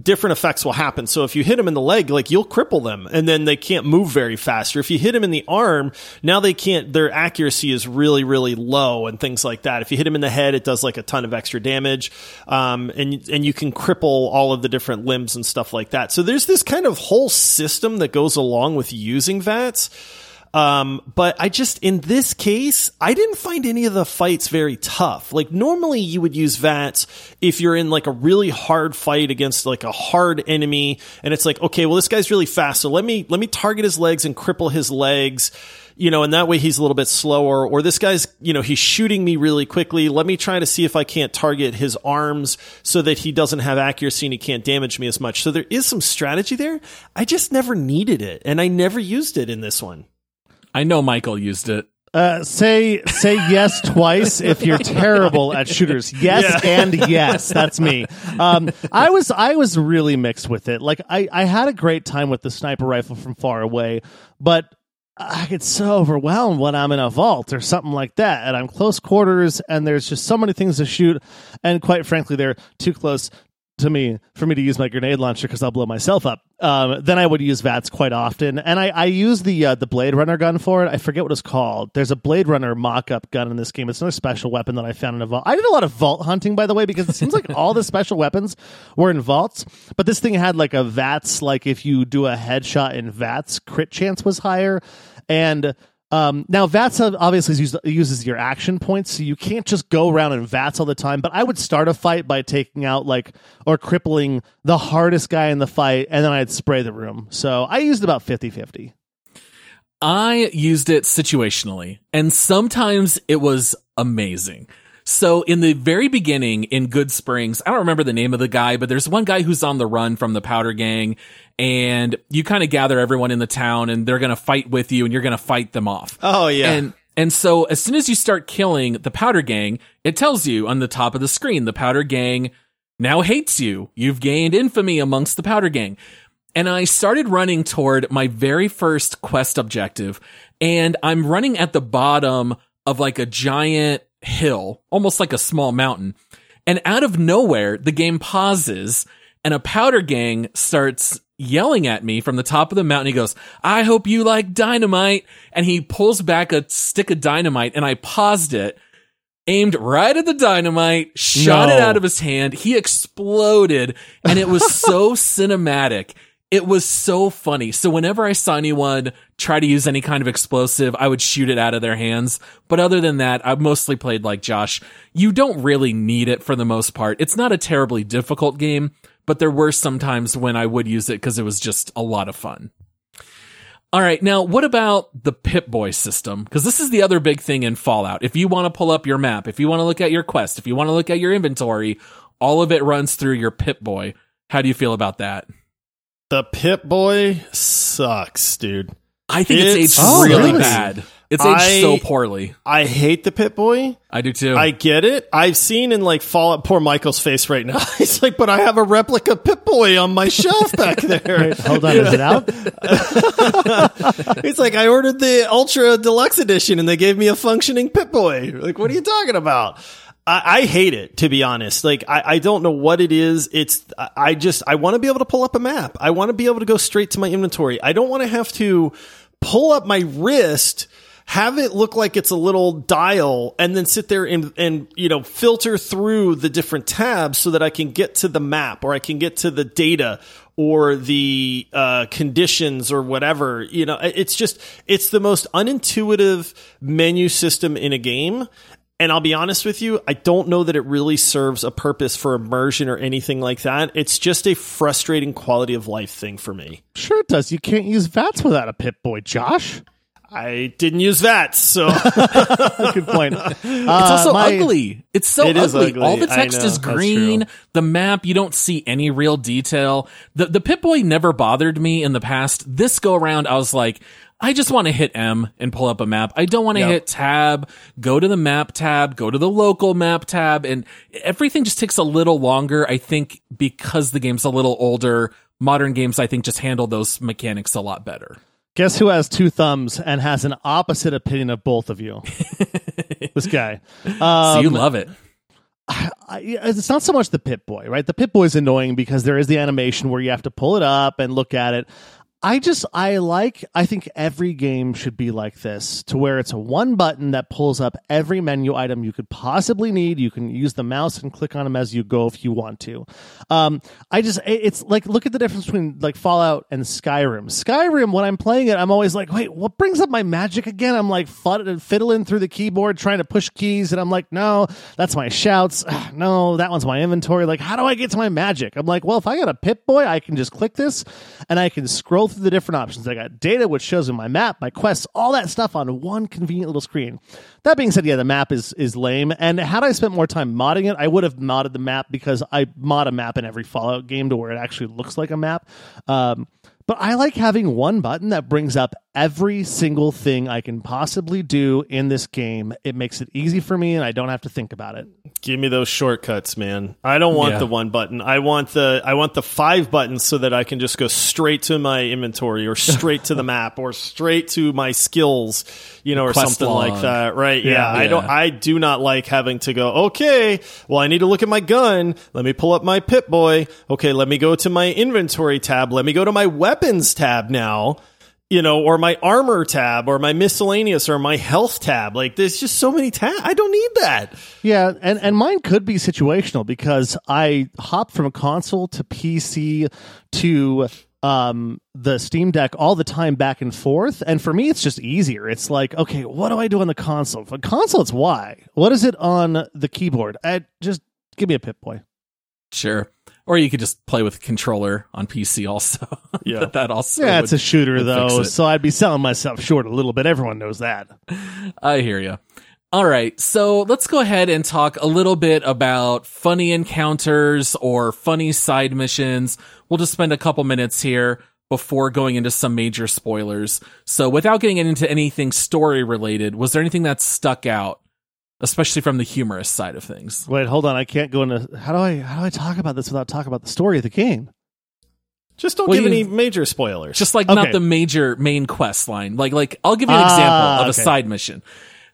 different effects will happen. So if you hit them in the leg like you'll cripple them and then they can't move very fast. Or if you hit them in the arm now they can't their accuracy is really really low and things like that. If you hit them in the head it does like a ton of extra damage um, and and you can cripple all of the different limbs and stuff like that. So there's this kind of whole system that goes along with using vats um, but I just, in this case, I didn't find any of the fights very tough. Like normally you would use VATS if you're in like a really hard fight against like a hard enemy and it's like, okay, well, this guy's really fast. So let me, let me target his legs and cripple his legs you know, and that way he's a little bit slower. Or this guy's, you know, he's shooting me really quickly. Let me try to see if I can't target his arms so that he doesn't have accuracy and he can't damage me as much. So there is some strategy there. I just never needed it, and I never used it in this one. I know Michael used it. Uh, say say yes twice if you're terrible at shooters. Yes Yeah. and yes, that's me. Um, I was I was really mixed with it. Like I I had a great time with the sniper rifle from far away, but I get so overwhelmed when I'm in a vault or something like that, and I'm close quarters, and there's just so many things to shoot, and quite frankly, they're too close to me for me to use my grenade launcher because I'll blow myself up. Um, then I would use VATS quite often, and I, I use the uh, the Blade Runner gun for it. I forget what it's called. There's a Blade Runner mock-up gun in this game. It's another special weapon that I found in a vault. I did a lot of vault hunting, by the way, because it seems like all the special weapons were in vaults. But this thing had like a VATS, like if you do a headshot in VATS, crit chance was higher, and um, now VATS obviously use, uses your action points, so you can't just go around in VATS all the time. But I would start a fight by taking out like or crippling the hardest guy in the fight, and then I'd spray the room. So I used about 50-50. I used it situationally, and sometimes it was amazing. So in the very beginning in Goodsprings, I don't remember the name of the guy, but there's one guy who's on the run from the powder gang and you kind of gather everyone in the town and they're going to fight with you and you're going to fight them off. Oh yeah. And and so as soon as you start killing the powder gang, it tells you on the top of the screen the powder gang now hates you. You've gained infamy amongst the powder gang. And I started running toward my very first quest objective and I'm running at the bottom of like a giant hill, almost like a small mountain. And out of nowhere, the game pauses and a powder gang starts yelling at me from the top of the mountain. He goes, I hope you like dynamite. And he pulls back a stick of dynamite and I paused it, aimed right at the dynamite, shot it out of his hand. He exploded and it was so cinematic. It was so funny. So whenever I saw anyone try to use any kind of explosive, I would shoot it out of their hands. But other than that, I've mostly played like Josh. You don't really need it for the most part. It's not a terribly difficult game, but there were some times when I would use it because it was just a lot of fun. All right, now what about the Pip Boy system? Because this is the other big thing in Fallout. If you want to pull up your map, if you want to look at your quest, if you want to look at your inventory, all of it runs through your Pip Boy. How do you feel about that? The Pip Boy sucks, dude. I think it's, It's- aged Oh, really really? bad. It's aged I- so poorly. I hate the Pip Boy. I do too. I get it. I've seen in like Fallout. Poor Michael's face right now. He's like, but I have a replica Pip Boy on my shelf back there. Wait, hold on, is it out? It's like I ordered the Ultra Deluxe Edition and they gave me a functioning Pip Boy. Like, what are you talking about? I, I hate it, to be honest. Like, I, I don't know what it is. It's, I just, I want to be able to pull up a map. I want to be able to go straight to my inventory. I don't want to have to pull up my wrist, have it look like it's a little dial, and then sit there and, and, you know, filter through the different tabs so that I can get to the map or I can get to the data or the uh, conditions or whatever. You know, it's just it's the most unintuitive menu system in a game. And I'll be honest with you, I don't know that it really serves a purpose for immersion or anything like that. It's just a frustrating quality of life thing for me. Sure it does. You can't use VATS without a Pip Boy, Josh. I didn't use that, so Good point. it's uh, also ugly. It's so It is ugly. ugly. All the text know. is green. The map, you don't see any real detail. The the Pip Boy never bothered me in the past. This go around, I was like, I just want to hit M and pull up a map. I don't want to Yep. hit tab, go to the map tab, go to the local map tab, and everything just takes a little longer. I think because the game's a little older, modern games I think just handle those mechanics a lot better. Guess who has two thumbs and has an opposite opinion of both of you? this guy. so you um, love it. I, it's not so much the Pip Boy, right? The Pip Boy is annoying because there is the animation where you have to pull it up and look at it. I just I like I think every game should be like this to where it's one button that pulls up every menu item you could possibly need. You can use the mouse and click on them as you go if you want to. Um, I just it's like look at the difference between like Fallout and Skyrim. Skyrim when I'm playing it, I'm always like, wait, what brings up my magic again? I'm like fiddling through the keyboard trying to push keys, and I'm like, no, that's my shouts. no, that one's my inventory. Like, how do I get to my magic? I'm like, well, if I got a Pip Boy, I can just click this and I can scroll the different options. I got data, which shows me my map, my quests, all that stuff on one convenient little screen. That being said, yeah, the map is is lame. And had I spent more time modding it, I would have modded the map because I mod a map in every Fallout game to where it actually looks like a map. Um, but I like having one button that brings up every single thing I can possibly do in this game. It makes it easy for me and I don't have to think about it. Give me those shortcuts, man. I don't want Yeah. the one button. I want the I want the five buttons so that I can just go straight to my inventory or straight to the map or straight to my skills, you know, or Quest something like that. Right. Yeah. Yeah. I don't I do not like having to go, okay, well I need to look at my gun. Let me pull up my Pip Boy. Okay, let me go to my inventory tab. Let me go to my weapons tab now. You know, or my armor tab, or my miscellaneous, or my health tab. Like, there's just so many tabs. I don't need that. Yeah, and, and mine could be situational because I hop from a console to PC to um, the Steam Deck all the time back and forth. And for me, it's just easier. It's like, okay, what do I do on the console? For console, it's Y. What is it on the keyboard? I just give me a Pip Boy. Sure. Or you could just play with a controller on PC also. Yeah. But that also Yeah, would- it's a shooter though, so I'd be selling myself short a little bit. Everyone knows that. I hear you. All right, so let's go ahead and talk a little bit about funny encounters or funny side missions. We'll just spend a couple minutes here before going into some major spoilers. So, without getting into anything story related, was there anything that stuck out, especially from the humorous side of things? Wait, hold on. I can't go into how do I how do I talk about this without talking about the story of the game? Just don't Well, give you- any major spoilers. Just like Okay. not the major main quest line. Like like I'll give you an Ah, example of a side mission.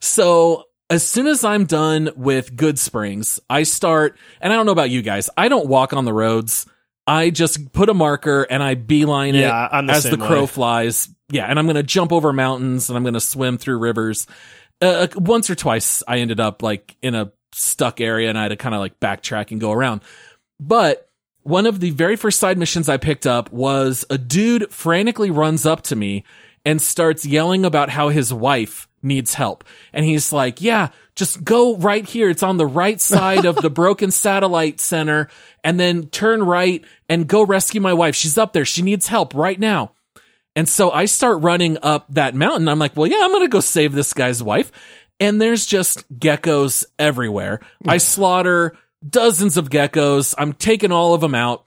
So as soon as I'm done with Goodsprings, I start and I don't know about you guys. I don't walk on the roads. I just put a marker and I beeline it Yeah, I'm the as the crow way. flies. Yeah, and I'm gonna jump over mountains and I'm gonna swim through rivers. Uh, once or twice, I ended up like in a stuck area and I had to kind of like backtrack and go around. But one of the very first side missions I picked up was a dude frantically runs up to me and starts yelling about how his wife needs help. And he's like, yeah, just go right here. It's on the right side of the broken satellite center and then turn right and go rescue my wife. She's up there. She needs help right now. And so I start running up that mountain. I'm like, well, yeah, I'm going to go save this guy's wife. And there's just geckos everywhere. I slaughter dozens of geckos. I'm taking all of them out.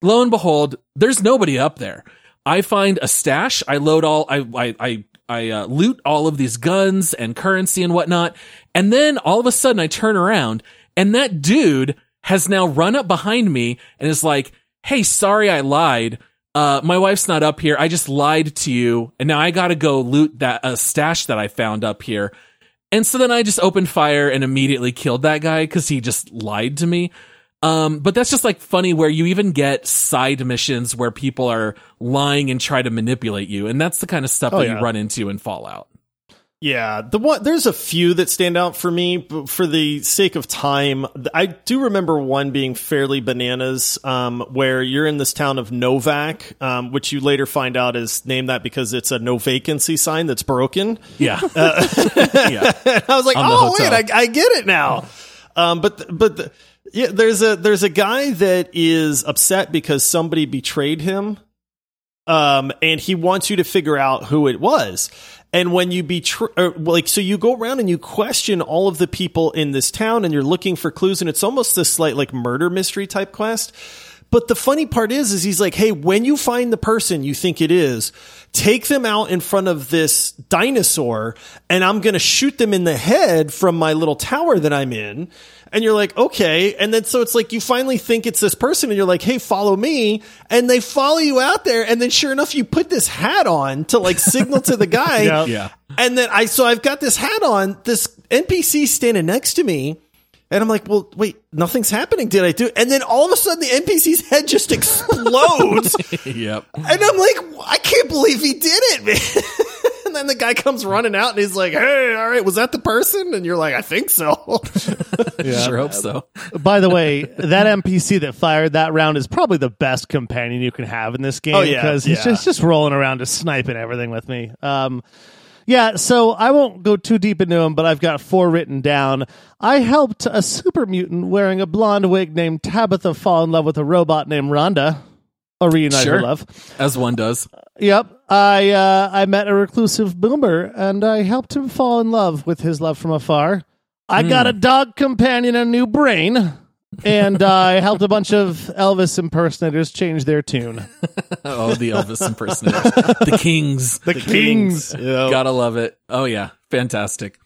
Lo and behold, there's nobody up there. I find a stash. I load all, I, I, I, I uh, loot all of these guns and currency and whatnot. And then all of a sudden I turn around and that dude has now run up behind me and is like, Hey, sorry, I lied. Uh, my wife's not up here. I just lied to you. And now I gotta go loot that, uh, stash that I found up here. And so then I just opened fire and immediately killed that guy because he just lied to me. Um, but that's just like funny where you even get side missions where people are lying and try to manipulate you. And that's the kind of stuff Oh, that yeah. you run into in Fallout. Yeah, the one there's a few that stand out for me, but for the sake of time, I do remember one being fairly bananas, um, where you're in this town of Novac, um, which you later find out is named that because it's a no vacancy sign that's broken. Yeah. Uh, yeah. I was like, On oh wait, I, I get it now. Um, but but the, yeah, there's a there's a guy that is upset because somebody betrayed him, um, and he wants you to figure out who it was. And when you betray, or, like, so you go around and you question all of the people in this town, and you're looking for clues, and it's almost this slight like murder mystery type quest. But the funny part is, is he's like, hey, when you find the person you think it is, take them out in front of this dinosaur and I'm to shoot them in the head from my little tower that I'm in. And you're like, okay. And then so it's like you finally think it's this person and you're like, hey, follow me. And they follow you out there. And then sure enough, you put this hat on to like signal to the guy. Yep. Yeah. And then I, so I've got this hat on, this NPC standing next to me. And I'm like, well, wait, nothing's happening. Did I do? And then all of a sudden the NPC's head just explodes. yep. and I'm like, I can't believe he did it, man. and then the guy comes running out and he's like, hey, all right, was that the person? And you're like, I think so. Sure hope so. By the way, that NPC that fired that round is probably the best companion you can have in this game Oh, yeah, because he's yeah. just just rolling around just sniping everything with me. Um, yeah, so I won't go too deep into him, but I've got four written down. I helped a super mutant wearing a blonde wig named Tabitha fall in love with a robot named Rhonda. Or reunite Sure. her love. As one does. Yep. I uh, I met a reclusive boomer and I helped him fall in love with his love from afar. I got a dog companion a new brain. And I helped a bunch of Elvis impersonators change their tune. Oh, the Elvis impersonators. the Kings. The, Kings. Gotta love it. Oh, yeah. Fantastic.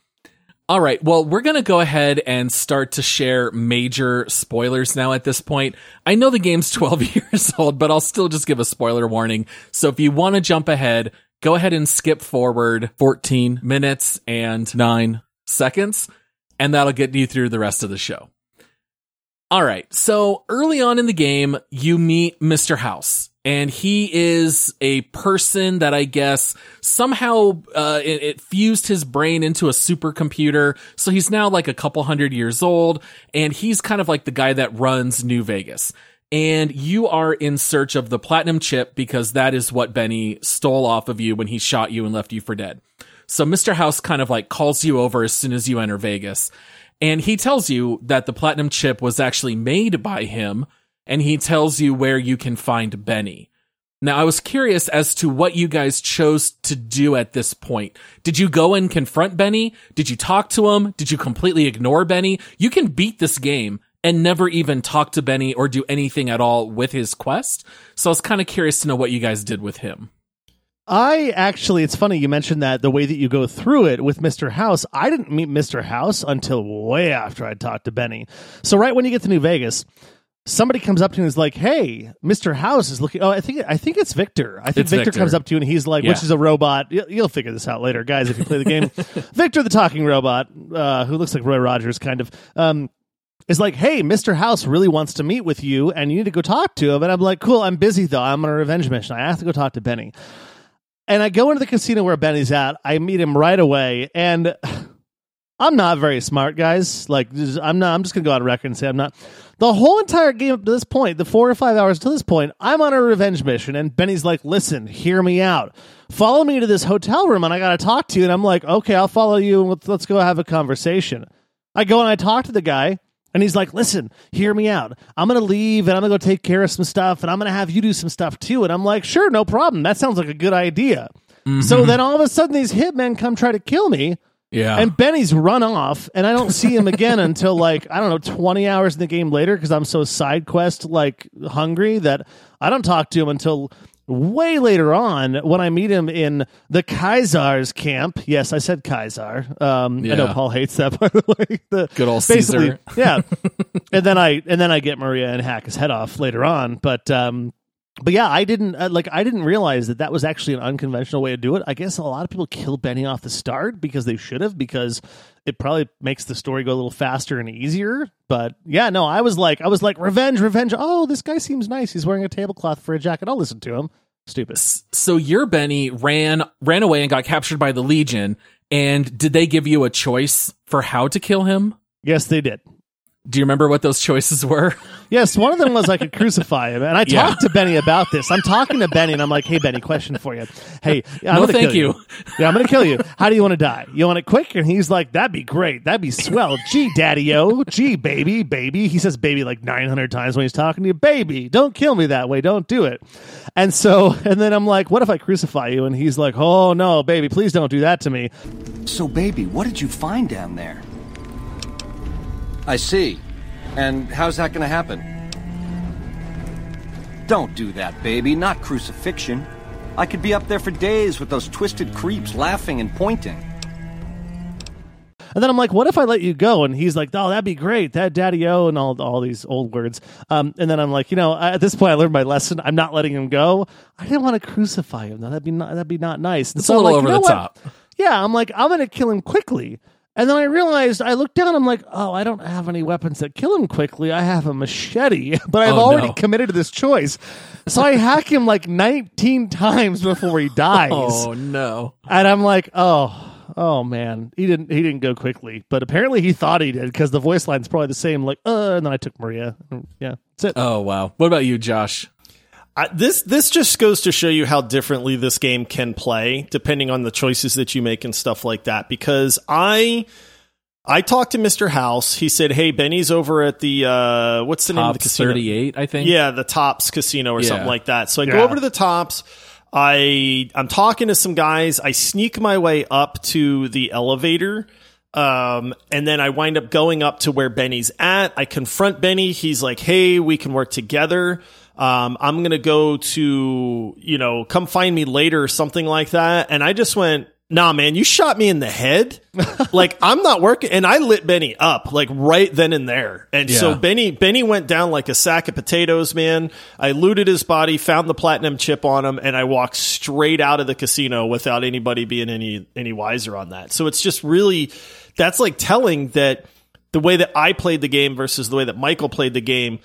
All right. Well, we're going to go ahead and start to share major spoilers now at this point. I know the game's 12 years old, but I'll still just give a spoiler warning. So if you want to jump ahead, go ahead and skip forward 14 minutes and nine seconds, and that'll get you through the rest of the show. All right. So early on in the game, you meet Mr. House, and he is a person that I guess somehow uh, it, it fused his brain into a supercomputer. So he's now like a couple hundred years old, and he's kind of like the guy that runs New Vegas. And you are in search of the platinum chip because that is what Benny stole off of you when he shot you and left you for dead. So Mr. House kind of like calls you over as soon as you enter Vegas. And he tells you that the platinum chip was actually made by him. And he tells you where you can find Benny. Now, I was curious as to what you guys chose to do at this point. Did you go and confront Benny? Did you talk to him? Did you completely ignore Benny? You can beat this game and never even talk to Benny or do anything at all with his quest. So I was kind of curious to know what you guys did with him. I actually, it's funny you mentioned that the way that you go through it with Mr. House. I didn't meet Mr. House until way after I talked to Benny. So right when you get to New Vegas, somebody comes up to you and is like, "Hey, Mr. House is looking." Oh, I think I think it's Victor. I think Victor, Victor. comes up to you and he's like, Yeah. which is a robot. You- You'll figure this out later, guys, if you play the game. Victor, the talking robot, uh, who looks like Roy Rogers, kind of. Um, is like, hey, Mr. House really wants to meet with you and you need to go talk to him. And I'm like, cool, I'm busy though. I'm on a revenge mission. I have to go talk to Benny. And I go into the casino where Benny's at. I meet him right away. And I'm not very smart, guys. Like, I'm not, I'm just going to go on record and say I'm not. The whole entire game up to this point, the four or five hours to this point, I'm on a revenge mission. And Benny's like, listen, hear me out. Follow me to this hotel room and I got to talk to you. And I'm like, okay, I'll follow you and let's, let's go have a conversation. I go and I talk to the guy. And he's like, listen, hear me out. I'm going to leave and I'm going to go take care of some stuff and I'm going to have you do some stuff too. And I'm like, sure, no problem. That sounds like a good idea. Mm-hmm. So then all of a sudden these hitmen come try to kill me. Yeah. And Benny's run off, and I don't see him again until like I don't know, twenty hours in the game later because I'm so side quest like hungry that I don't talk to him until way later on when I meet him in the Kaisar's camp. Yes, I said Kaisar. Um, I know Paul hates that by the way. The, Good old Caesar. yeah. and then I and then I get Maria and hack his head off later on, but. um but yeah, I didn't uh, like. I didn't realize that that was actually an unconventional way to do it. I guess a lot of people kill Benny off the start because they should have, because it probably makes the story go a little faster and easier. But yeah, no, I was like, I was like, revenge, revenge. Oh, this guy seems nice. He's wearing a tablecloth for a jacket. I'll listen to him. Stupid. so your Benny ran ran away and got captured by the Legion. And did they give you a choice for how to kill him? Yes, they did. Do you remember what those choices were? Yes, one of them was I could crucify him, and I Yeah. talked to Benny about this. I'm talking to Benny, and I'm like, "Hey, Benny, question for you. Hey, I'm No, gonna thank kill you. Yeah, I'm gonna kill you. How do you want to die? You want it quick?" And he's like, "That'd be great. That'd be swell. Gee, daddy-o. Gee, baby, baby." He says "baby" like 900 times when he's talking to you. Baby, don't kill me that way. Don't do it. And so, and then I'm like, "What if I crucify you?" And he's like, "Oh no, baby, please don't do that to me." So, baby, what did you find down there? I see. And how's that going to happen? Don't do that, baby. Not crucifixion. I could be up there for days with those twisted creeps laughing and pointing. And then I'm like, what if I let you go? And he's like, oh, that'd be great. That daddy o and all all these old words. Um, and then I'm like, you know, at this point, I learned my lesson. I'm not letting him go. I didn't want to crucify him. That'd be not, that'd be not nice. And It's a little like, over you know the what? top. Yeah, I'm like, I'm gonna kill him quickly. And then I realized, I looked down, I'm like, oh, I don't have any weapons that kill him quickly. I have a machete, but I've Oh, already no. committed to this choice. So I hack him like 19 times before he dies. Oh no. And I'm like, oh, oh man, he didn't he didn't go quickly, but apparently he thought he did because the voice line's probably the same. Like, uh, and then I took Maria. Yeah, that's it. Oh wow. What about you, Josh? I, this this just goes to show you how differently this game can play depending on the choices that you make and stuff like that. Because I I talked to Mr. House. He said, "Hey, Benny's over at the uh, what's the name of the casino? 38, I think. Yeah, the Tops Casino or Yeah. something like that. So I Yeah. go over to the Tops. I I'm talking to some guys. I sneak my way up to the elevator. Um, and then I wind up going up to where Benny's at. I confront Benny. He's like, Hey, we can work together. Um, I'm going to go to, you know, come find me later or something like that. And I just went, nah, man, you shot me in the head. like I'm not working. And I lit Benny up like right then and there. And so Benny, Benny went down like a sack of potatoes, man. I looted his body, found the platinum chip on him, and I walked straight out of the casino without anybody being any, any wiser on that. So it's just really, that's like telling that the way that I played the game versus the way that Michael played the game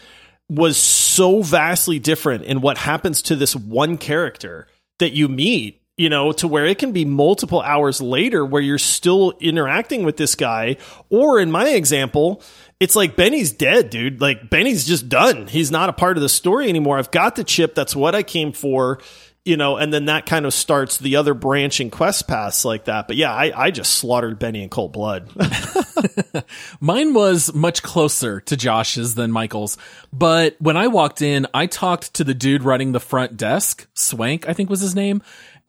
was so vastly different in what happens to this one character that you meet, you know, to where it can be multiple hours later where you're still interacting with this guy. Or in my example, it's like Benny's dead, dude. Like Benny's just done. He's not a part of the story anymore. I've got the chip. That's what I came for. You know, and then that kind of starts the other branching quest paths like that. But yeah, I, I just slaughtered Benny in cold blood. Mine was much closer to Josh's than Michael's. But when I walked in, I talked to the dude running the front desk, Swank, I think was his name.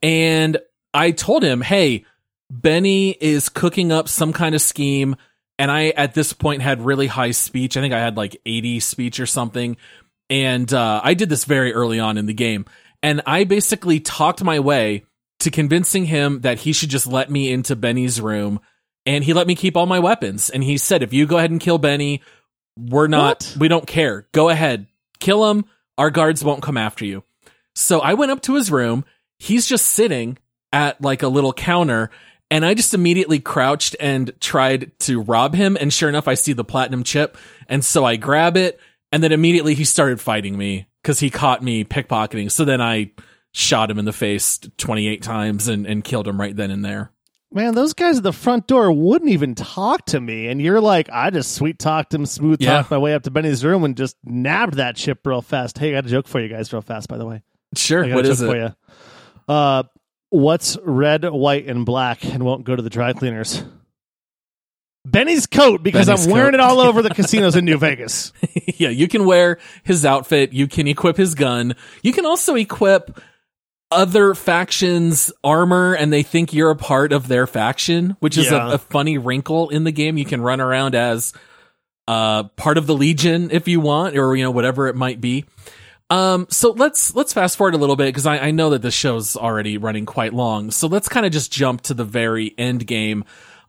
And I told him, Hey, Benny is cooking up some kind of scheme. And I, at this point, had really high speech. I think I had like 80 speech or something. And uh, I did this very early on in the game. And I basically talked my way to convincing him that he should just let me into Benny's room. And he let me keep all my weapons. And he said, if you go ahead and kill Benny, we're not, What? we don't care. Go ahead, kill him. Our guards won't come after you. So I went up to his room. He's just sitting at like a little counter. And I just immediately crouched and tried to rob him. And sure enough, I see the platinum chip. And so I grab it. And then immediately he started fighting me because he caught me pickpocketing. So then I shot him in the face 28 times and, and killed him right then and there. Man, those guys at the front door wouldn't even talk to me, and you're like, I just sweet talked him, smooth Yeah. talked my way up to Benny's room, and just nabbed that chip real fast. Hey, I got a joke for you guys, real fast. By the way, Sure. I got What a is joke for it? you. Uh, what's red, white, and black, and won't go to the dry cleaners? Benny's coat because Benny's I'm wearing coat. it all over the casinos in New Vegas. yeah, you can wear his outfit. You can equip his gun. You can also equip other factions armor and they think you're a part of their faction, which is Yeah. a, a funny wrinkle in the game. You can run around as uh part of the legion if you want or you know whatever it might be. Um so let's let's fast forward a little bit because I, I know that the show's already running quite long. So let's kind of just jump to the very end game.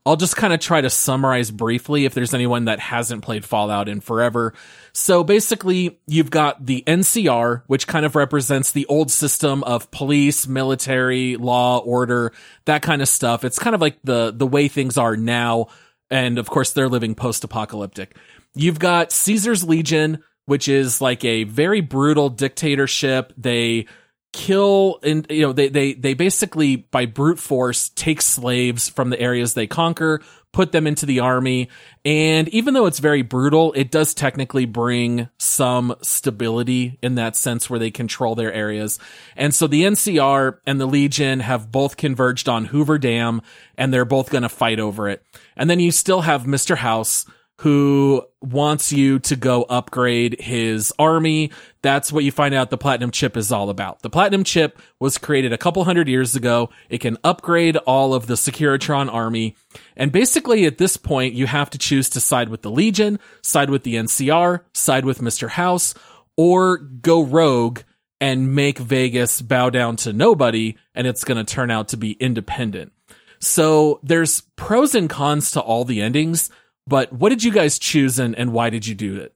I'll just kind of try to summarize briefly if there's anyone that hasn't played Fallout in forever. So basically, you've got the NCR, which kind of represents the old system of police, military, law, order, that kind of stuff. It's kind of like the, the way things are now. And of course, they're living post-apocalyptic. You've got Caesar's Legion, which is like a very brutal dictatorship. They kill and you know they they they basically by brute force take slaves from the areas they conquer put them into the army and even though it's very brutal it does technically bring some stability in that sense where they control their areas and so the NCR and the Legion have both converged on Hoover Dam and they're both going to fight over it and then you still have Mr. House who wants you to go upgrade his army. That's what you find out the platinum chip is all about. The platinum chip was created a couple hundred years ago. It can upgrade all of the Securitron army. And basically at this point, you have to choose to side with the Legion, side with the NCR, side with Mr. House, or go rogue and make Vegas bow down to nobody and it's going to turn out to be independent. So there's pros and cons to all the endings, but what did you guys choose and, and why did you do it?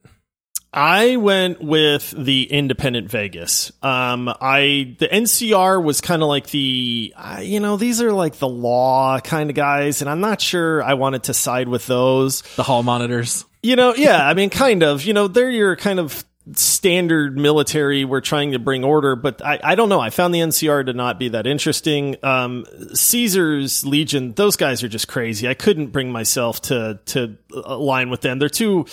I went with the independent Vegas. Um, I the NCR was kind of like the uh, you know these are like the law kind of guys, and I'm not sure I wanted to side with those. The hall monitors. You know, yeah, I mean, kind of. You know, they're your kind of standard military. We're trying to bring order, but I, I don't know. I found the NCR to not be that interesting. Um, Caesar's Legion, those guys are just crazy. I couldn't bring myself to to align with them. They're too.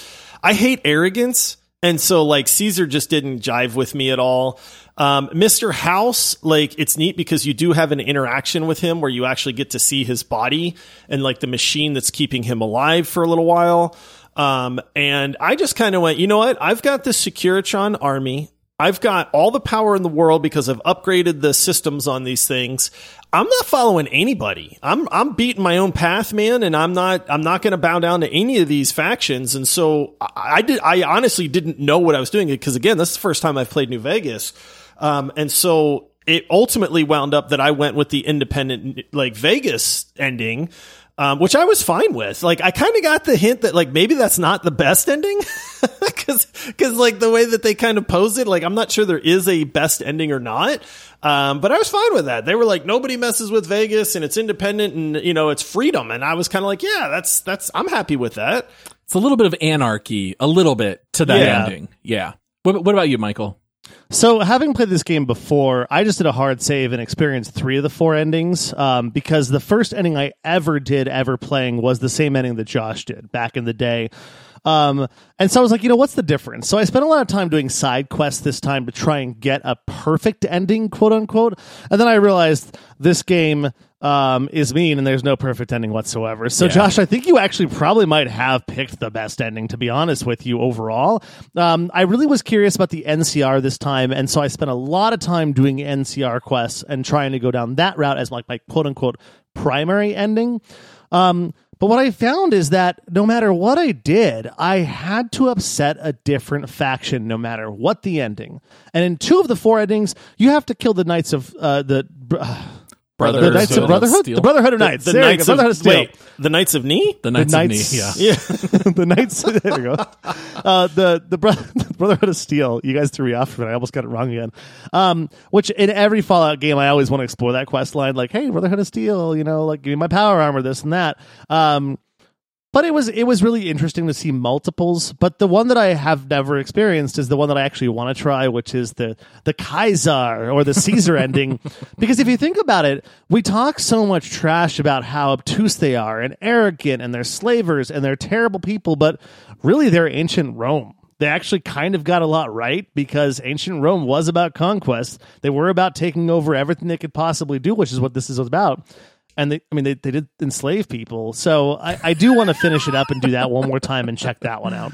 I hate arrogance and so like Caesar just didn't jive with me at all. Um, Mr. House, like it's neat because you do have an interaction with him where you actually get to see his body and like the machine that's keeping him alive for a little while. Um, and I just kind of went, you know what? I've got this Securitron army. I've got all the power in the world because I've upgraded the systems on these things. I'm not following anybody. I'm I'm beating my own path, man, and I'm not I'm not going to bow down to any of these factions. And so I, I did I honestly didn't know what I was doing because again, this is the first time I've played New Vegas, um, and so it ultimately wound up that I went with the independent like Vegas ending um, which I was fine with. Like, I kind of got the hint that like maybe that's not the best ending, because because like the way that they kind of pose it, like I'm not sure there is a best ending or not. Um, but I was fine with that. They were like nobody messes with Vegas and it's independent and you know it's freedom, and I was kind of like, yeah, that's that's I'm happy with that. It's a little bit of anarchy, a little bit to that Yeah. ending. Yeah. What, what about you, Michael? So, having played this game before, I just did a hard save and experienced three of the four endings um, because the first ending I ever did ever playing was the same ending that Josh did back in the day. Um, and so I was like, you know, what's the difference? So I spent a lot of time doing side quests this time to try and get a perfect ending, quote unquote. And then I realized this game um, is mean and there's no perfect ending whatsoever. So, Josh, I think you actually probably might have picked the best ending, to be honest with you overall. Um, I really was curious about the NCR this time. And so I spent a lot of time doing NCR quests and trying to go down that route as like my quote unquote primary ending. Um, but what I found is that no matter what I did, I had to upset a different faction no matter what the ending. And in two of the four endings, you have to kill the Knights of uh, the. Uh, Brothers the Knights of of Brotherhood? Steel. The Brotherhood of Knights. The There you Knights of, Brotherhood of Steel. wait, the Knights of Knee. The Knights Knights- of Knee. Yeah. Yeah, the Knights. There you go. Uh, the the, bro- the Brotherhood of Steel. You guys threw me off for it. I almost got it wrong again. Um, which in every Fallout game, I always want to explore that quest line. Like, hey, Brotherhood of Steel. You know, like give me my power armor, this and that. Um, but it was it was really interesting to see multiples. But the one that I have never experienced is the one that I actually want to try, which is the the Kaiser or the Caesar ending. Because if you think about it, we talk so much trash about how obtuse they are and arrogant, and they're slavers and they're terrible people. But really, they're ancient Rome. They actually kind of got a lot right because ancient Rome was about conquest. They were about taking over everything they could possibly do, which is what this is about and they, I mean, they, they did enslave people. So I, I do want to finish it up and do that one more time and check that one out.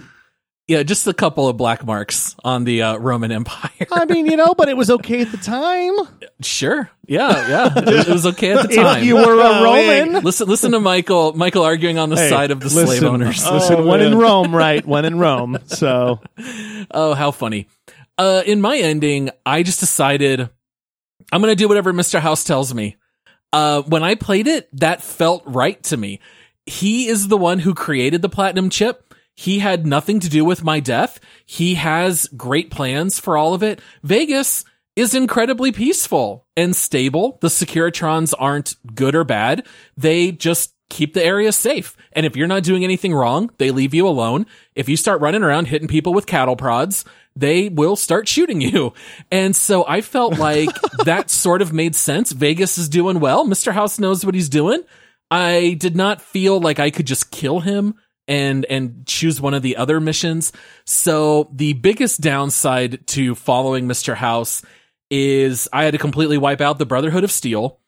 Yeah, just a couple of black marks on the uh, Roman Empire. I mean, you know, but it was okay at the time. sure. Yeah, yeah. It, was- it was okay at the If time. you were a Oh, Roman. listen, listen to Michael. Michael arguing on the Hey, side of the listen, slave owners. Listen, Oh, when in. Rome, right? When in Rome. So Oh, how funny. Uh, in my ending, I just decided I'm going to do whatever Mr. House tells me. Uh, when I played it, that felt right to me. He is the one who created the platinum chip. He had nothing to do with my death. He has great plans for all of it. Vegas is incredibly peaceful and stable. The Securitrons aren't good or bad. They just keep the area safe. And if you're not doing anything wrong, they leave you alone. If you start running around hitting people with cattle prods, they will start shooting you. And so I felt like that sort of made sense. Vegas is doing well. Mr. House knows what he's doing. I did not feel like I could just kill him and and choose one of the other missions. So the biggest downside to following Mr. House is I had to completely wipe out the Brotherhood of Steel.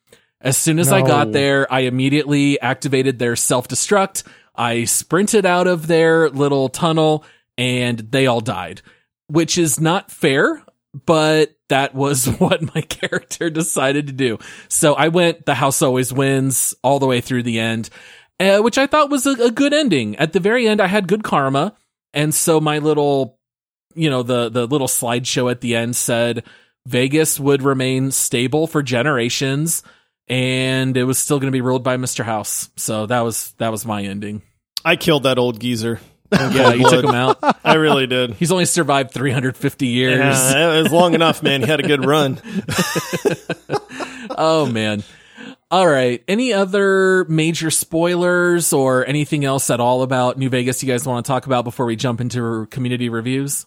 As soon as I got there, I immediately activated their self-destruct. I sprinted out of their little tunnel and they all died, which is not fair, but that was what my character decided to do. So I went the house always wins all the way through the end, uh, which I thought was a, a good ending. At the very end, I had good karma. And so my little, you know, the, the little slideshow at the end said, Vegas would remain stable for generations and it was still going to be ruled by Mr. House. So that was that was my ending. I killed that old geezer. Yeah, you took him out. I really did. He's only survived 350 years. Yeah, it was long enough, man. He had a good run. oh man. All right. Any other major spoilers or anything else at all about New Vegas you guys want to talk about before we jump into community reviews?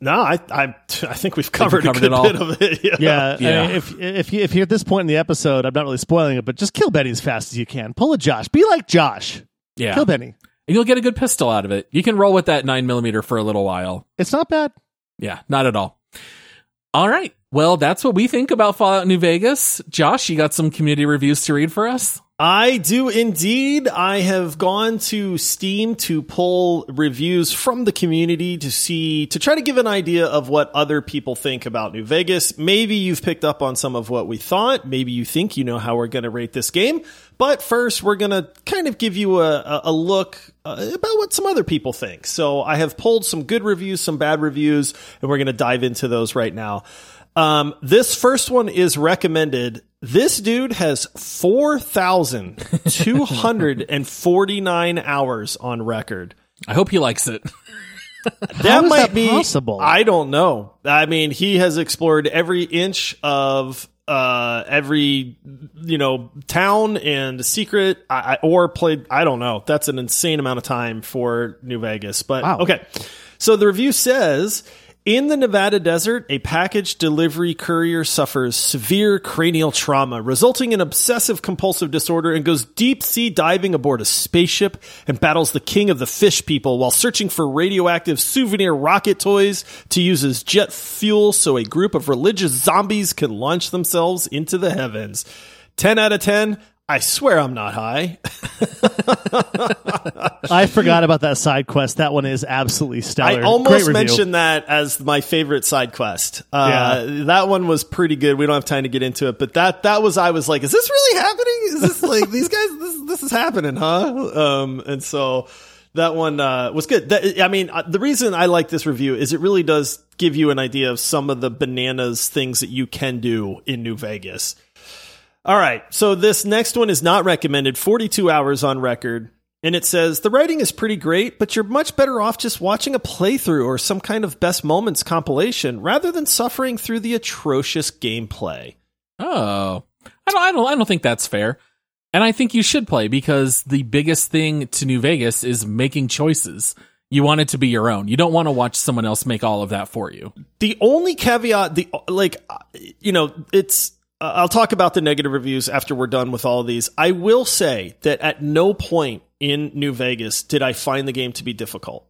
No, I I, I think we've covered, covered a good it all. bit of it. Yeah. Yeah, Yeah. I mean, if if you, if you're at this point in the episode, I'm not really spoiling it, but just kill Benny as fast as you can. Pull a Josh. Be like Josh. Yeah. Kill Benny. And you'll get a good pistol out of it. You can roll with that nine millimeter for a little while. It's not bad. Yeah, not at all. All right. Well, that's what we think about Fallout New Vegas. Josh, you got some community reviews to read for us? I do indeed. I have gone to Steam to pull reviews from the community to see, to try to give an idea of what other people think about New Vegas. Maybe you've picked up on some of what we thought. Maybe you think you know how we're going to rate this game. But first, we're going to kind of give you a, a, a look uh, about what some other people think. So I have pulled some good reviews, some bad reviews, and we're going to dive into those right now. Um, this first one is recommended. This dude has 4,249 hours on record. I hope he likes it. That is might that be possible? I don't know. I mean, he has explored every inch of uh every you know town and secret I, I, or played I don't know. That's an insane amount of time for New Vegas. But Wow. okay. So the review says in the Nevada desert, a package delivery courier suffers severe cranial trauma, resulting in obsessive compulsive disorder and goes deep sea diving aboard a spaceship and battles the king of the fish people while searching for radioactive souvenir rocket toys to use as jet fuel so a group of religious zombies can launch themselves into the heavens. 10 out of 10. I swear I'm not high. I forgot about that side quest. That one is absolutely stellar. I almost mentioned that as my favorite side quest. Uh, That one was pretty good. We don't have time to get into it, but that that was I was like, is this really happening? Is this like these guys? This this is happening, huh? Um, and so that one uh, was good. That, I mean, uh, the reason I like this review is it really does give you an idea of some of the bananas things that you can do in New Vegas. All right. So this next one is not recommended. 42 hours on record. And it says the writing is pretty great, but you're much better off just watching a playthrough or some kind of best moments compilation rather than suffering through the atrocious gameplay. Oh, I don't, I don't, I don't think that's fair. And I think you should play because the biggest thing to New Vegas is making choices. You want it to be your own. You don't want to watch someone else make all of that for you. The only caveat, the like, uh, you know, it's. I'll talk about the negative reviews after we're done with all of these. I will say that at no point in New Vegas did I find the game to be difficult.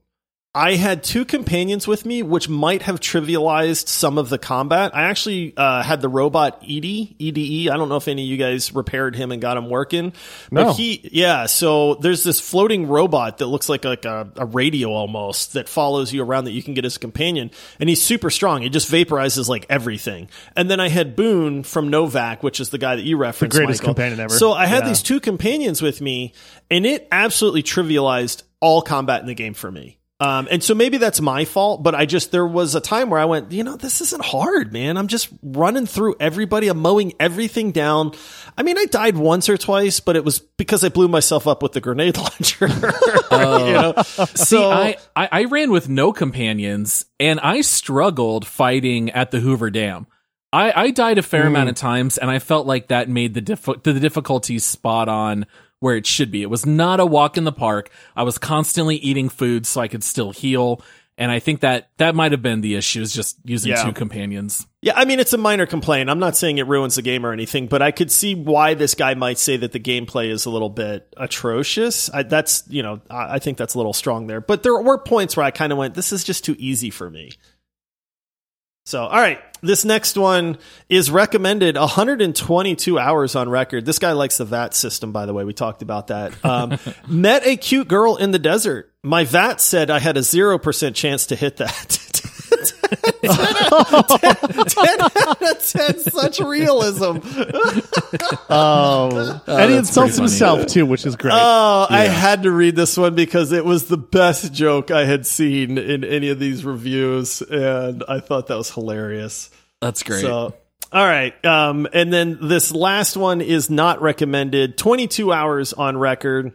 I had two companions with me, which might have trivialized some of the combat. I actually uh, had the robot Edie, EDE. I don't know if any of you guys repaired him and got him working. No. But he, yeah, so there's this floating robot that looks like, like a, a radio almost that follows you around that you can get as a companion. And he's super strong. He just vaporizes like everything. And then I had Boone from Novac, which is the guy that you referenced. The greatest Michael. companion ever. So I had Yeah. these two companions with me, and it absolutely trivialized all combat in the game for me. Um, and so maybe that's my fault, but I just, there was a time where I went, you know, this isn't hard, man. I'm just running through everybody. I'm mowing everything down. I mean, I died once or twice, but it was because I blew myself up with the grenade launcher. you know? So See, I, I, I ran with no companions and I struggled fighting at the Hoover Dam. I, I died a fair amount of times and I felt like that made the, diff- the difficulties spot on where it should be. It was not a walk in the park. I was constantly eating food so I could still heal. And I think that that might have been the issue is just using Yeah. two companions. Yeah, I mean, it's a minor complaint. I'm not saying it ruins the game or anything, but I could see why this guy might say that the gameplay is a little bit atrocious. I, that's, you know, I, I think that's a little strong there. But there were points where I kind of went, this is just too easy for me. So, all right. This next one is recommended 122 hours on record. This guy likes the VATS system, by the way. We talked about that. Um, met a cute girl in the desert. My VATS said I had a 0% chance to hit that. 10 out of 10, such realism. Oh, and he insults pretty funny. himself too, which is great. Oh, I had to read this one because it was the best joke I had seen in any of these reviews, and I thought that was hilarious. That's great. So, all right. Um, and then this last one is not recommended. 22 hours on record.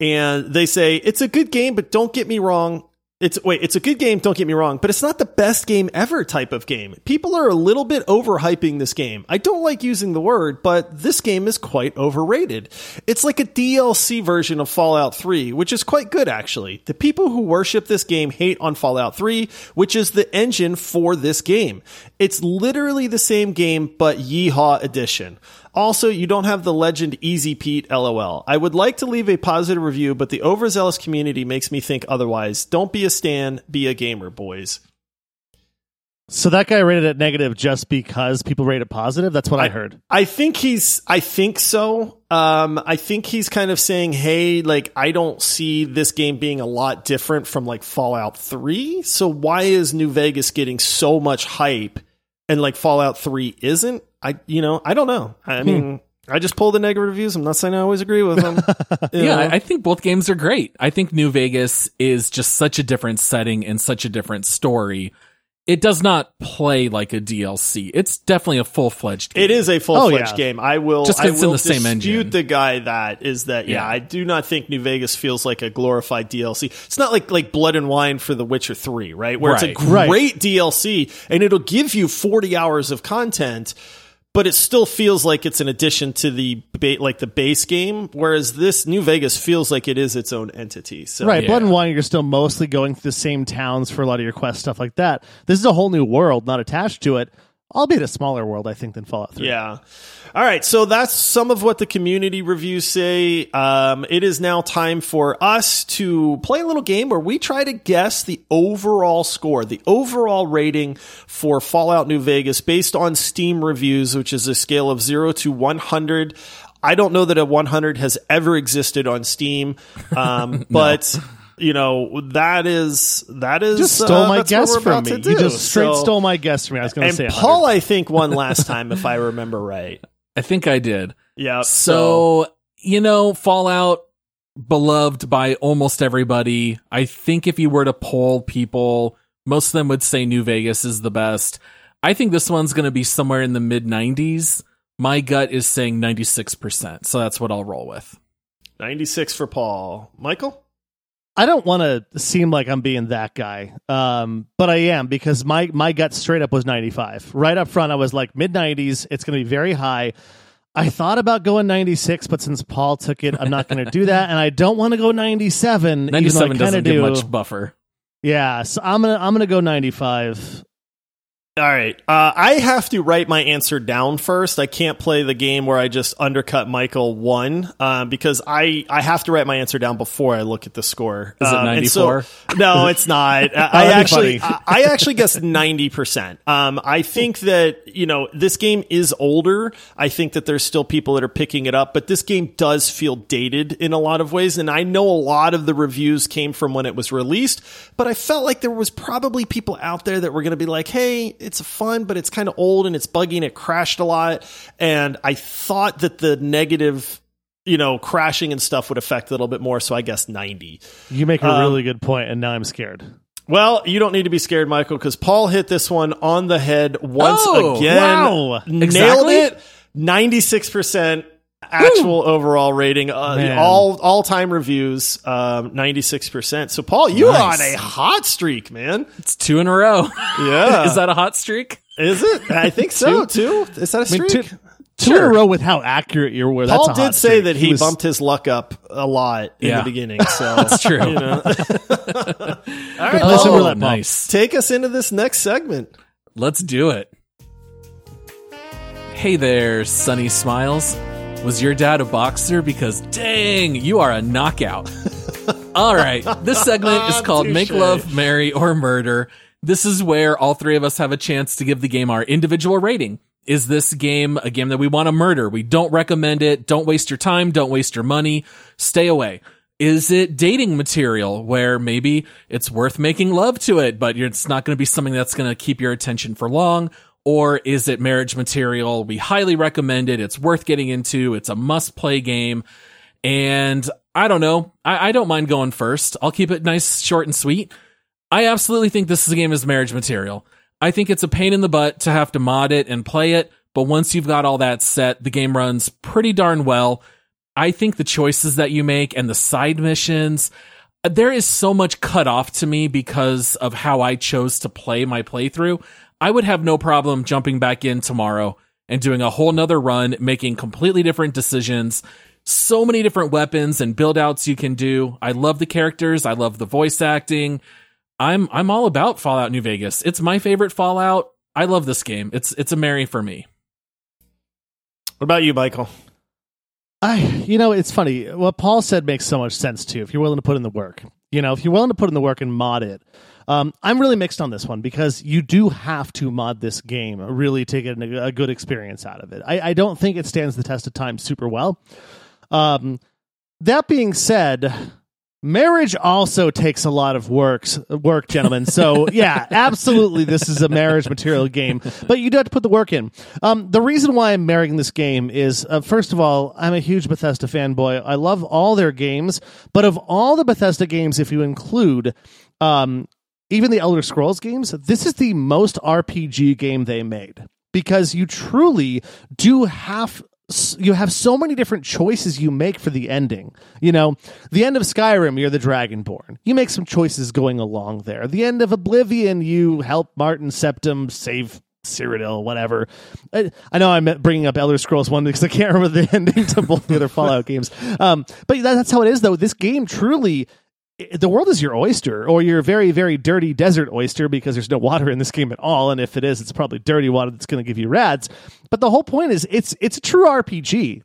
And they say it's a good game, but don't get me wrong. It's wait, it's a good game, don't get me wrong, but it's not the best game ever type of game. People are a little bit overhyping this game. I don't like using the word, but this game is quite overrated. It's like a DLC version of Fallout 3, which is quite good actually. The people who worship this game hate on Fallout 3, which is the engine for this game. It's literally the same game, but Yeehaw edition. Also, you don't have the legend Easy Pete LOL. I would like to leave a positive review, but the overzealous community makes me think otherwise. Don't be a stan, be a gamer, boys. so that guy rated it negative just because people rate it positive. That's what I, heard. I think he's I think so. Um I think he's kind of saying, "Hey, like I don't see this game being a lot different from like Fallout 3. So why is New Vegas getting so much hype and like Fallout 3 isn't?" I you know, I don't know. I hmm. mean, I just pull the negative reviews. I'm not saying I always agree with them. Yeah. I I think both games are great. I think New Vegas is just such a different setting and such a different story. It does not play like a DLC. It's definitely a full fledged game. It is a full fledged Oh, yeah. game. I will. Just I it's in will the same engine. the guy that is that. Yeah, Yeah. I do not think New Vegas feels like a glorified DLC. It's not like like Blood and Wine for The Witcher Three, right? Where it's a Right. great Right. DLC and it'll give you forty hours of content. But it still feels like it's an addition to the ba- like the base game, whereas this New Vegas feels like it is its own entity. So Right, Yeah. Blood and Wine, you're still mostly going through the same towns for a lot of your quest stuff like that. This is a whole new world, not attached to it, albeit a smaller world, I think, than Fallout 3. Yeah. All right. So that's some of what the community reviews say. Um, it is now time for us to play a little game where we try to guess the overall score, the overall rating for Fallout New Vegas based on Steam reviews, which is a scale of zero to 100. I don't know that a 100 has ever existed on Steam. Um, but. You know that is that is Just stole uh, my guess from about me. You just straight So- stole my guess from me. I was going to and say Paul, I think won last time, if I remember right. I think I did. Yeah. So, you know, Fallout beloved by almost everybody. I think if you were to poll people, most of them would say New Vegas is the best. I think this one's going to be somewhere in the mid 90s. My gut is saying 96%. So that's what I'll roll with. 96 for Paul. Michael? I don't want to seem like I'm being that guy, um, but I am because my my gut straight up was 95. Right up front, I was like mid 90s. It's going to be very high. I thought about going 96, but since Paul took it, I'm not going to do that, and I don't want to go 97. even though I 97 kinda doesn't do. give much buffer. Yeah, so I'm gonna I'm gonna go 95. All right. Uh, I have to write my answer down first. I can't play the game where I just undercut Michael one uh, because I, I have to write my answer down before I look at the score. Is it Um, and so- 94? no, it's not. I, I actually. I, I actually guess ninety percent. Um, I think that you know this game is older. I think that there's still people that are picking it up, but this game does feel dated in a lot of ways. And I know a lot of the reviews came from when it was released, but I felt like there was probably people out there that were going to be like, "Hey, it's fun, but it's kind of old and it's buggy and it crashed a lot." And I thought that the negative. You know, crashing and stuff would affect it a little bit more, so I guess 90. You make a Um, really good point, and now I'm scared. Well, you don't need to be scared, Michael, because Paul hit this one on the head once Oh, again. wow. Nailed Exactly? it. 96% actual overall rating. Uh, all all time reviews, um, 96%. So, Paul, you are on a hot streak, man. It's two in a row. Yeah. is that a hot streak? Is it? I think so, too. Is that a I mean, streak? two, two in a row with how accurate you were. That's Paul did say streak. that he, was- bumped his luck up a lot in Yeah. the beginning. So That's true. You know. all right, Paul, some roulette, Paul. nice. take us into this next segment. Let's do it. Hey there, Sunny Smiles. Was your dad a boxer? Because dang, you are a knockout. all right, this segment is called Make Love, Marry, or Murder. This is where all three of us have a chance to give the game our individual rating. Is this game a game that we want to murder? We don't recommend it. Don't waste your time. Don't waste your money. Stay away. Is it dating material where maybe it's worth making love to it, but it's not going to be something that's going to keep your attention for long? Or is it marriage material? We highly recommend it. It's worth getting into. It's a must play game. And I don't know. I, I don't mind going first. I'll keep it nice, short, and sweet. I absolutely think this is a game is marriage material. I think it's a pain in the butt to have to mod it and play it, but once you've got all that set, the game runs pretty darn well. I think the choices that you make and the side missions, there is so much cut off to me because of how I chose to play my playthrough. I would have no problem jumping back in tomorrow and doing a whole nother run, making completely different decisions. So many different weapons and build outs you can do. I love the characters. I love the voice acting. I'm I'm all about Fallout New Vegas. It's my favorite Fallout. I love this game. It's it's a Mary for me. What about you, Michael? I, you know, it's funny. What Paul said makes so much sense too. If you're willing to put in the work, you know, if you're willing to put in the work and mod it, um, I'm really mixed on this one because you do have to mod this game really to get a, a good experience out of it. I, I, don't think it stands the test of time super well. Um, that being said, Marriage also takes a lot of works work, gentlemen. So yeah, absolutely, this is a marriage material game, but you do have to put the work in. Um, the reason why I'm marrying this game is, uh, first of all, I'm a huge Bethesda fanboy. I love all their games, but of all the Bethesda games, if you include um, even the Elder Scrolls games, this is the most RPG game they made because you truly do have you have so many different choices you make for the ending. You know, the end of Skyrim, you're the Dragonborn. You make some choices going along there. The end of Oblivion, you help Martin Septim save Cyrodiil, whatever. I, I, know I'm bringing up Elder Scrolls 1 because I can't remember the ending to both the other Fallout games. Um, but that's how it is, though. This game truly the world is your oyster or your very very dirty desert oyster because there's no water in this game at all and if it is it's probably dirty water that's going to give you rads but the whole point is it's it's a true rpg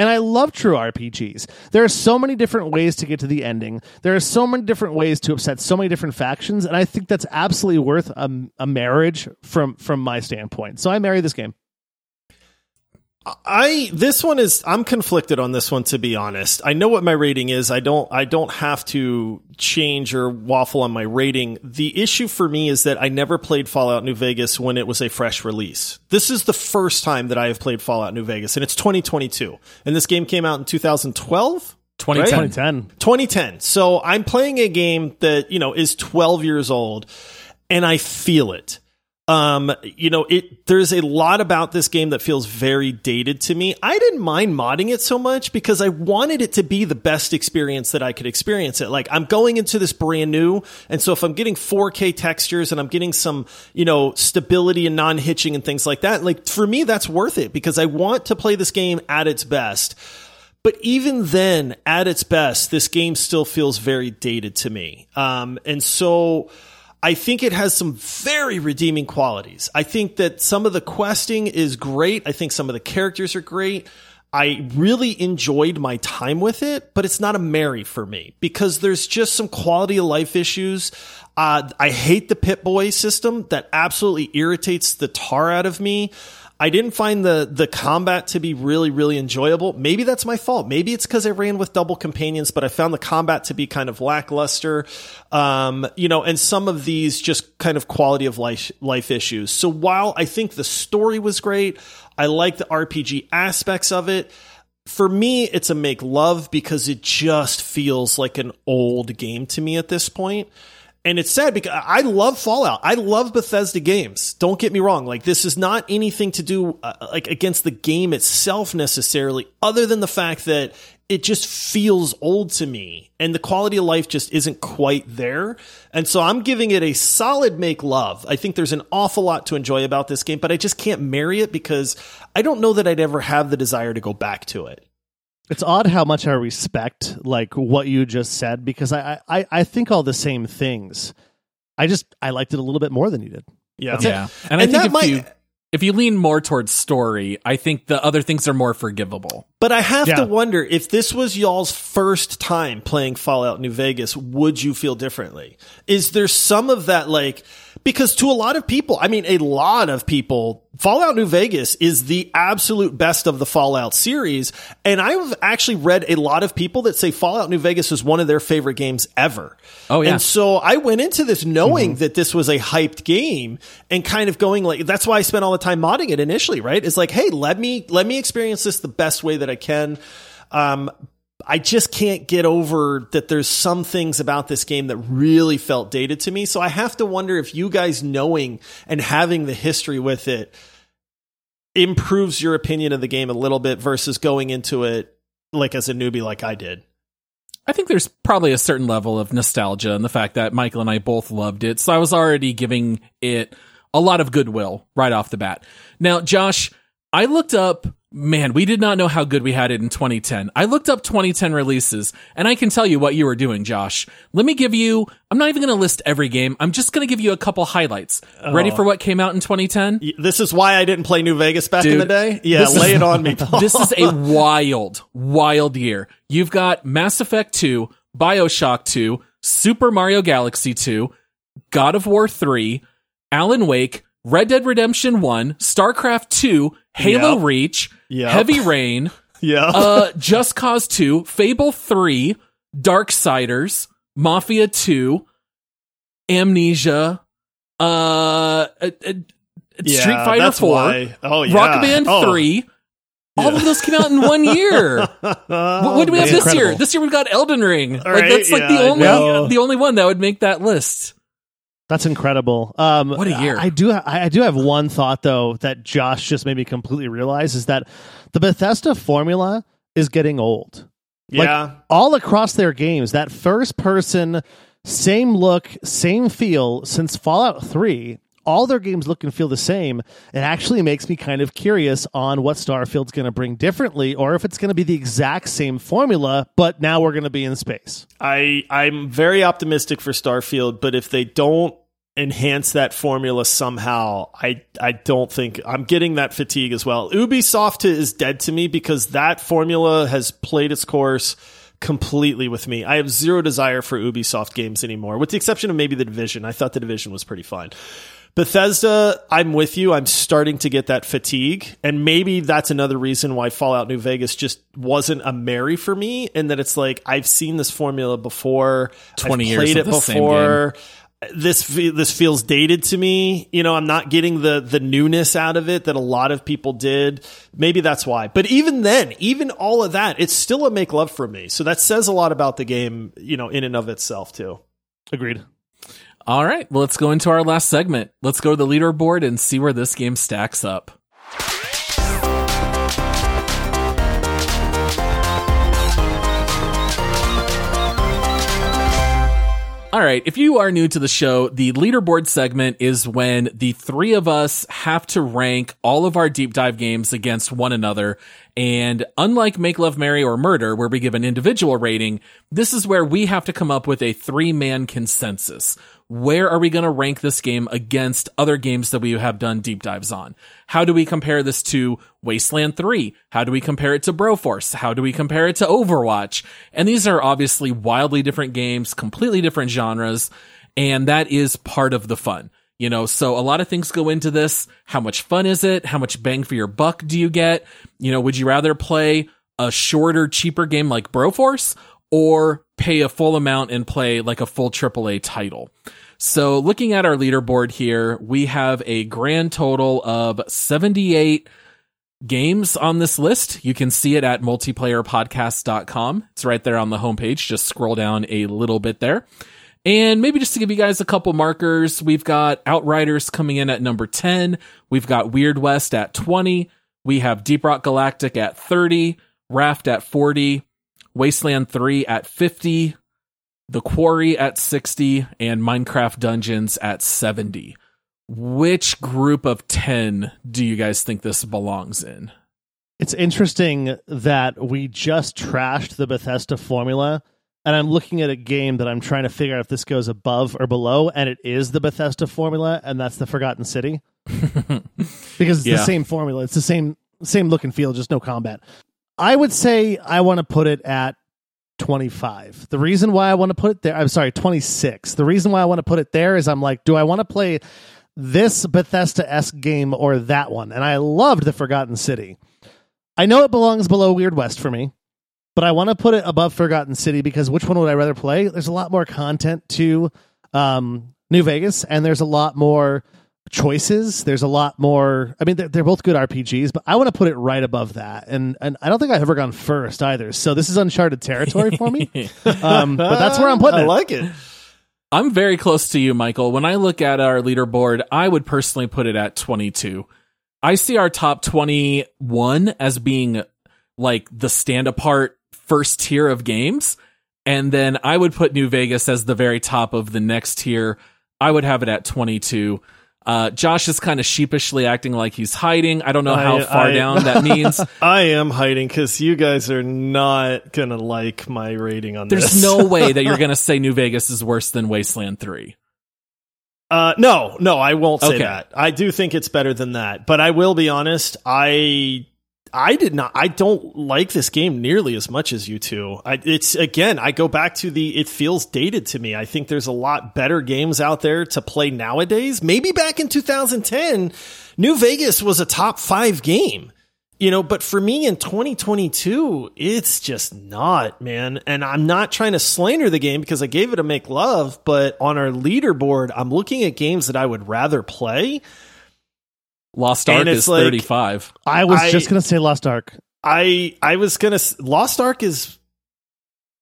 and I love true RPGs. There are so many different ways to get to the ending. There are so many different ways to upset so many different factions, and I think that's absolutely worth a, a marriage from from my standpoint. So I marry this game. I this one is I'm conflicted on this one to be honest. I know what my rating is. I don't I don't have to change or waffle on my rating. The issue for me is that I never played Fallout New Vegas when it was a fresh release. This is the first time that I have played Fallout New Vegas and it's 2022. And this game came out in 2012. 2010. Right? 2010. 2010. So I'm playing a game that, you know, is 12 years old and I feel it. Um, you know, it there's a lot about this game that feels very dated to me. I didn't mind modding it so much because I wanted it to be the best experience that I could experience it. Like I'm going into this brand new, and so if I'm getting 4K textures and I'm getting some, you know, stability and non-hitching and things like that, like for me that's worth it because I want to play this game at its best. But even then, at its best, this game still feels very dated to me. Um, and so I think it has some very redeeming qualities. I think that some of the questing is great. I think some of the characters are great. I really enjoyed my time with it, but it's not a Mary for me because there's just some quality of life issues. Uh, I hate the Pip-Boy system that absolutely irritates the tar out of me. I didn't find the the combat to be really really enjoyable. Maybe that's my fault. Maybe it's because I ran with double companions, but I found the combat to be kind of lackluster. Um, you know, and some of these just kind of quality of life life issues. So while I think the story was great, I like the RPG aspects of it. For me, it's a make love because it just feels like an old game to me at this point. And it's sad because I love Fallout. I love Bethesda games. Don't get me wrong. Like this is not anything to do uh, like against the game itself necessarily, other than the fact that it just feels old to me and the quality of life just isn't quite there. And so I'm giving it a solid make love. I think there's an awful lot to enjoy about this game, but I just can't marry it because I don't know that I'd ever have the desire to go back to it. It's odd how much I respect like what you just said because I I, I think all the same things. I just I liked it a little bit more than you did. Yeah, yeah. And, and I think if might, you if you lean more towards story, I think the other things are more forgivable. But I have yeah. to wonder if this was y'all's first time playing Fallout New Vegas, would you feel differently? Is there some of that like because to a lot of people, I mean, a lot of people, Fallout New Vegas is the absolute best of the Fallout series. And I've actually read a lot of people that say Fallout New Vegas is one of their favorite games ever. Oh, yeah. And so I went into this knowing that this was a hyped game and kind of going like, that's why I spent all the time modding it initially, right? It's like, hey, let me, let me experience this the best way that I can. Um, I just can't get over that there's some things about this game that really felt dated to me. So I have to wonder if you guys knowing and having the history with it improves your opinion of the game a little bit versus going into it like as a newbie like I did. I think there's probably a certain level of nostalgia in the fact that Michael and I both loved it. So I was already giving it a lot of goodwill right off the bat. Now, Josh, I looked up Man, we did not know how good we had it in 2010. I looked up 2010 releases, and I can tell you what you were doing, Josh. Let me give you, I'm not even going to list every game. I'm just going to give you a couple highlights. Ready oh. for what came out in 2010? This is why I didn't play New Vegas back in the day. Yeah, lay is- it on me. This is a wild, wild year. You've got Mass Effect 2, Bioshock 2, Super Mario Galaxy 2, God of War 3, Alan Wake, Red Dead Redemption 1, StarCraft 2, Halo Yep. Reach, Yep. Heavy Rain, yeah. uh, Just Cause 2, Fable 3, Darksiders, Mafia 2, Amnesia, uh, uh, uh, Yeah, Street Fighter that's 4, why. Oh, yeah. Rock Band Oh. 3. All of those came out in one year. what, what do we have that's this year? This year we've got Elden Ring. like right, that's like yeah, the only know. the only one that would make that list. That's incredible. Um, What a year. I, I do. I, I do have one thought though that Josh just made me completely realize is that the Bethesda formula is getting old. Like, Yeah. all across their games, that first person, same look, same feel since Fallout 3, all their games look and feel the same. It actually makes me kind of curious on what Starfield's going to bring differently or if it's going to be the exact same formula, but now we're going to be in space. I I'm very optimistic for Starfield, but if they don't enhance that formula somehow, I I don't think I'm getting that fatigue as well. Ubisoft is dead to me because that formula has played its course completely with me. I have zero desire for Ubisoft games anymore, with the exception of maybe the Division. I thought the Division was pretty fun. Bethesda, I'm with you. I'm starting to get that fatigue. And maybe that's another reason why Fallout New Vegas just wasn't a Mary for me. And that it's like, I've seen this formula before. 20 I've years played of it the same before. This this feels dated to me. You know, I'm not getting the the newness out of it that a lot of people did. Maybe that's why. But even then, even all of that, it's still a make love for me. So that says a lot about the game, you know, in and of itself too. Agreed. All right, well let's go into our last segment. Let's go to the leaderboard and see where this game stacks up. All right, if you are new to the show, the leaderboard segment is when the three of us have to rank all of our deep dive games against one another. And unlike Make Love Marry or Murder, where we give an individual rating, this is where we have to come up with a three man consensus. Where are we going to rank this game against other games that we have done deep dives on? How do we compare this to Wasteland 3? How do we compare it to Broforce? How do we compare it to Overwatch? And these are obviously wildly different games, completely different genres, and that is part of the fun. You know, so a lot of things go into this. How much fun is it? How much bang for your buck do you get? You know, would you rather play a shorter, cheaper game like Broforce or pay a full amount and play like a full AAA title? So looking at our leaderboard here, we have a grand total of 78 games on this list. You can see it at multiplayerpodcast.com. It's right there on the homepage. Just scroll down a little bit there. And maybe just to give you guys a couple markers, we've got Outriders coming in at number 10. We've got Weird West at 20. We have Deep Rock Galactic at 30. Raft at 40. Wasteland 3 at 50. The Quarry at 60. And Minecraft Dungeons at 70. Which group of 10 do you guys think this belongs in? It's interesting that we just trashed the Bethesda formula, and I'm looking at a game that I'm trying to figure out if this goes above or below, and it is the Bethesda formula, and that's the Forgotten City. because it's Yeah. the same formula. It's the same same look and feel, just no combat. I would say I want to put it at 25. The reason why I want to put it there, I'm sorry, 26. The reason why I want to put it there is I'm like, do I want to play this Bethesda esque game or that one? And I loved The Forgotten City. I know it belongs below Weird West for me, but I want to put it above Forgotten City because which one would I rather play? There's a lot more content to um, New Vegas, and there's a lot more choices. There's a lot more. I mean, they're, they're both good RPGs, but I want to put it right above that. And and I don't think I've ever gone first either. So this is uncharted territory for me. um, but that's where I'm putting I it. like it. I'm very close to you, Michael. When I look at our leaderboard, I would personally put it at 22. I see our top 21 as being like the stand apart first tier of games. And then I would put New Vegas as the very top of the next tier. I would have it at 22. Uh, Josh is kind of sheepishly acting like he's hiding. I don't know how I- far I- down that means. I am hiding because you guys are not gonna like my rating on There's this. There's no way that you're to say New Vegas is worse than Wasteland 3. Uh, no, no, I won't say Okay. that. I do think it's better than that, but I will be honest. I, I did not. I don't like this game nearly as much as you two. I, it's again. I go back to the. It feels dated to me. I think there's a lot better games out there to play nowadays. Maybe back in 2010, New Vegas was a top five game. You know, but for me in 2022, it's just not, man. And I'm not trying to slander the game because I gave it a make love, but on our leaderboard, I'm looking at games that I would rather play. Lost Ark is like- 35. I was I- just gonna say Lost Ark. I I was gonna Lost Ark is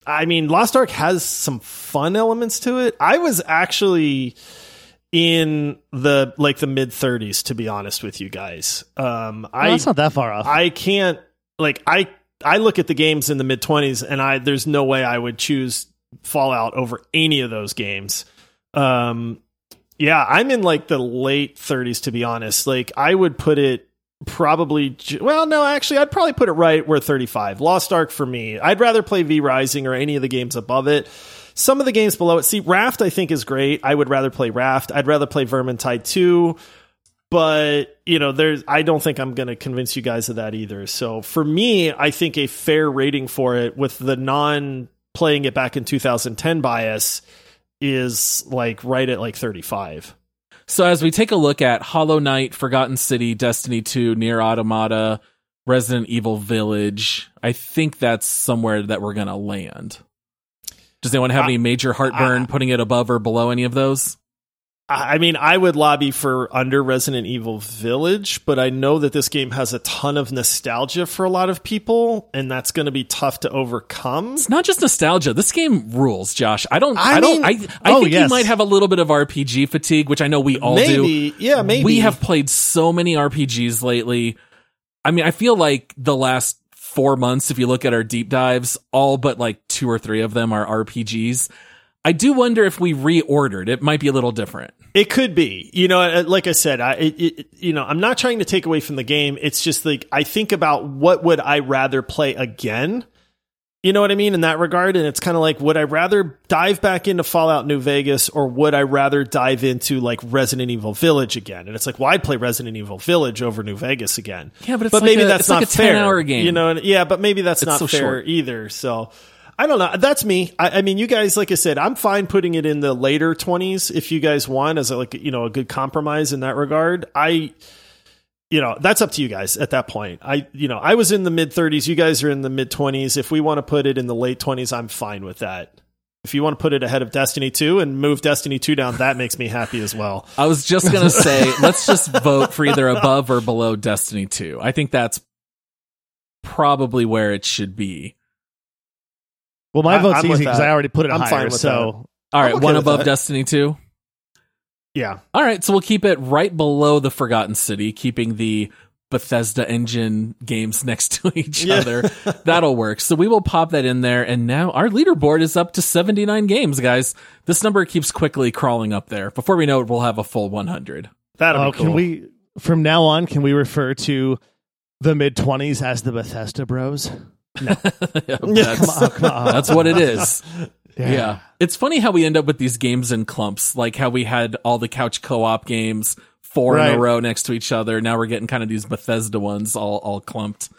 I mean Lost Ark has some fun elements to it. I was actually in the like the mid 30s to be honest with you guys. Um Well, I that's not that far off. I can't like I I look at the games in the mid 20s and I there's no way I would choose Fallout over any of those games. Um yeah, I'm in like the late 30s to be honest. Like I would put it probably well no actually I'd probably put it right where 35. Lost Ark for me. I'd rather play V Rising or any of the games above it. Some of the games below it. See, Raft I think is great. I would rather play Raft. I'd rather play Vermintide 2 but you know there's i don't think i'm going to convince you guys of that either so for me i think a fair rating for it with the non playing it back in 2010 bias is like right at like 35 So as we take a look at Hollow Knight, Forgotten City, Destiny 2, Nier Automata, Resident Evil Village, I think that's somewhere that we're going to land. Does anyone have I- any major heartburn I- putting it above or below any of those? I mean, I would lobby for under Resident Evil Village, but I know that this game has a ton of nostalgia for a lot of people, and that's going to be tough to overcome. It's not just nostalgia. This game rules, Josh. I don't. I I, don't. I, I Oh, think yes. you might have a little bit of RPG fatigue, which I know we all do. Yeah, maybe We have played so many RPGs lately. I mean, I feel like the last four months, if you look at our deep dives, all but like two or three of them are RPGs. I do wonder if we reordered. It might be a little different. It could be, you know, uh, like I said, I, it, it, you know, I'm not trying to take away from the game. It's just like I think about what would I rather play again. You know what I mean in that regard, and it's kind of like, would I rather dive back into Fallout New Vegas, or would I rather dive into like Resident Evil Village again? And it's like, well, I'd play Resident Evil Village over New Vegas again. Yeah, but it's but like maybe a- that's it's not like a fair. 10-hour game. you know? Yeah, but maybe that's It's not so fair short. either. So I don't know. That's me. I, I mean, you guys, like I said, I'm fine putting it in the later 20s if you guys want as a, like you know a good compromise in that regard. I, you know, that's up to you guys at that point. I, you know, I was in the mid 30s. You guys are in the mid 20s. If we want to put it in the late 20s, I'm fine with that. If you want to put it ahead of Destiny 2 and move Destiny 2 down, that makes me happy as well. I was just gonna say, let's just vote for either above or below Destiny 2. I think that's probably where it should be. Well, my I- vote's I'm easy with because that. I already put it I'm higher. fine with so All right, okay one with above that. Destiny 2. Yeah. All right, so we'll keep it right below the Forgotten City, keeping the Bethesda engine games next to each Yeah. other. That'll work. So we will pop that in there. And now our leaderboard is up to 79 games, guys. This number keeps quickly crawling up there. Before we know it, we'll have a full 100. That'll oh, be cool. can we from now on? Can we refer to the mid 20s as the Bethesda Bros? that's, Oh, come on. that's what it is. Yeah. It's funny how we end up with these games in clumps, like how we had all the couch co-op games, four in a row next to each other. Now we're getting kind of these Bethesda ones all, all clumped.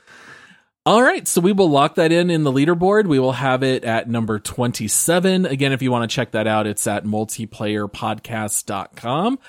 All right, so we will lock that in in the leaderboard. We will have it at number 27. Again, if you want to check that out, it's at multiplayerpodcast.com.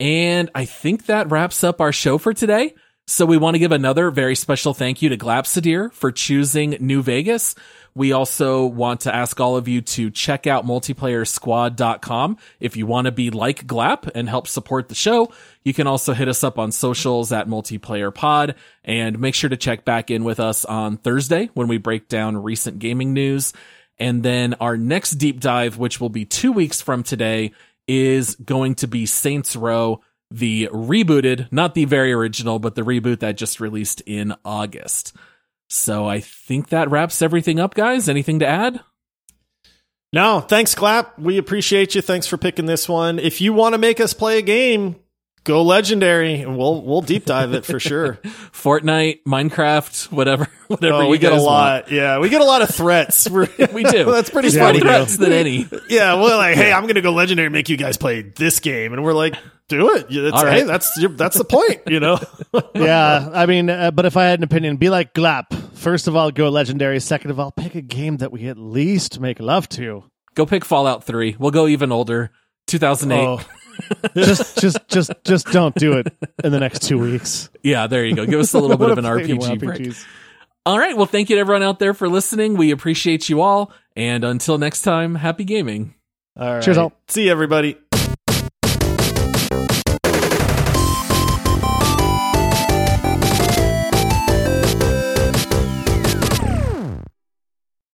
And I think that wraps up our show for today. So we want to give another very special thank you to Glapsuidir for choosing New Vegas. We also want to ask all of you to check out multiplayersquad.com. If you want to be like Glap and help support the show, you can also hit us up on socials at multiplayer pod and make sure to check back in with us on Thursday when we break down recent gaming news. And then our next deep dive, which will be two weeks from today, is going to be Saints Row, the rebooted, not the very original, but the reboot that just released in August. So I think that wraps everything up, guys. Anything to add? No, thanks, Glap. We appreciate you. Thanks for picking this one. If you want to make us play a game, go legendary and we'll we'll deep dive it for sure. Fortnite, Minecraft, whatever, whatever. Oh, you we get a lot. want. Yeah, we get a lot of threats. We're, We do. That's pretty There's more funny. threats than any. Yeah, well, like, hey, I'm going to go legendary and make you guys play this game, and we're like, do it. Yeah, That's, All right. Hey, that's your, that's the point, you know. yeah, I mean, uh, but if I had an opinion, be like Glap. First of all, go legendary. Second of all, pick a game that we at least make love to. Go pick Fallout 3. We'll go even older. 2008. Oh, just, just, just, just don't do it in the next two weeks. Yeah, there you go. Give us a little bit of an Wanna play more RPG break. All right. Well, thank you to everyone out there for listening. We appreciate you all. And until next time, happy gaming. all right. Cheers, all. See you, everybody.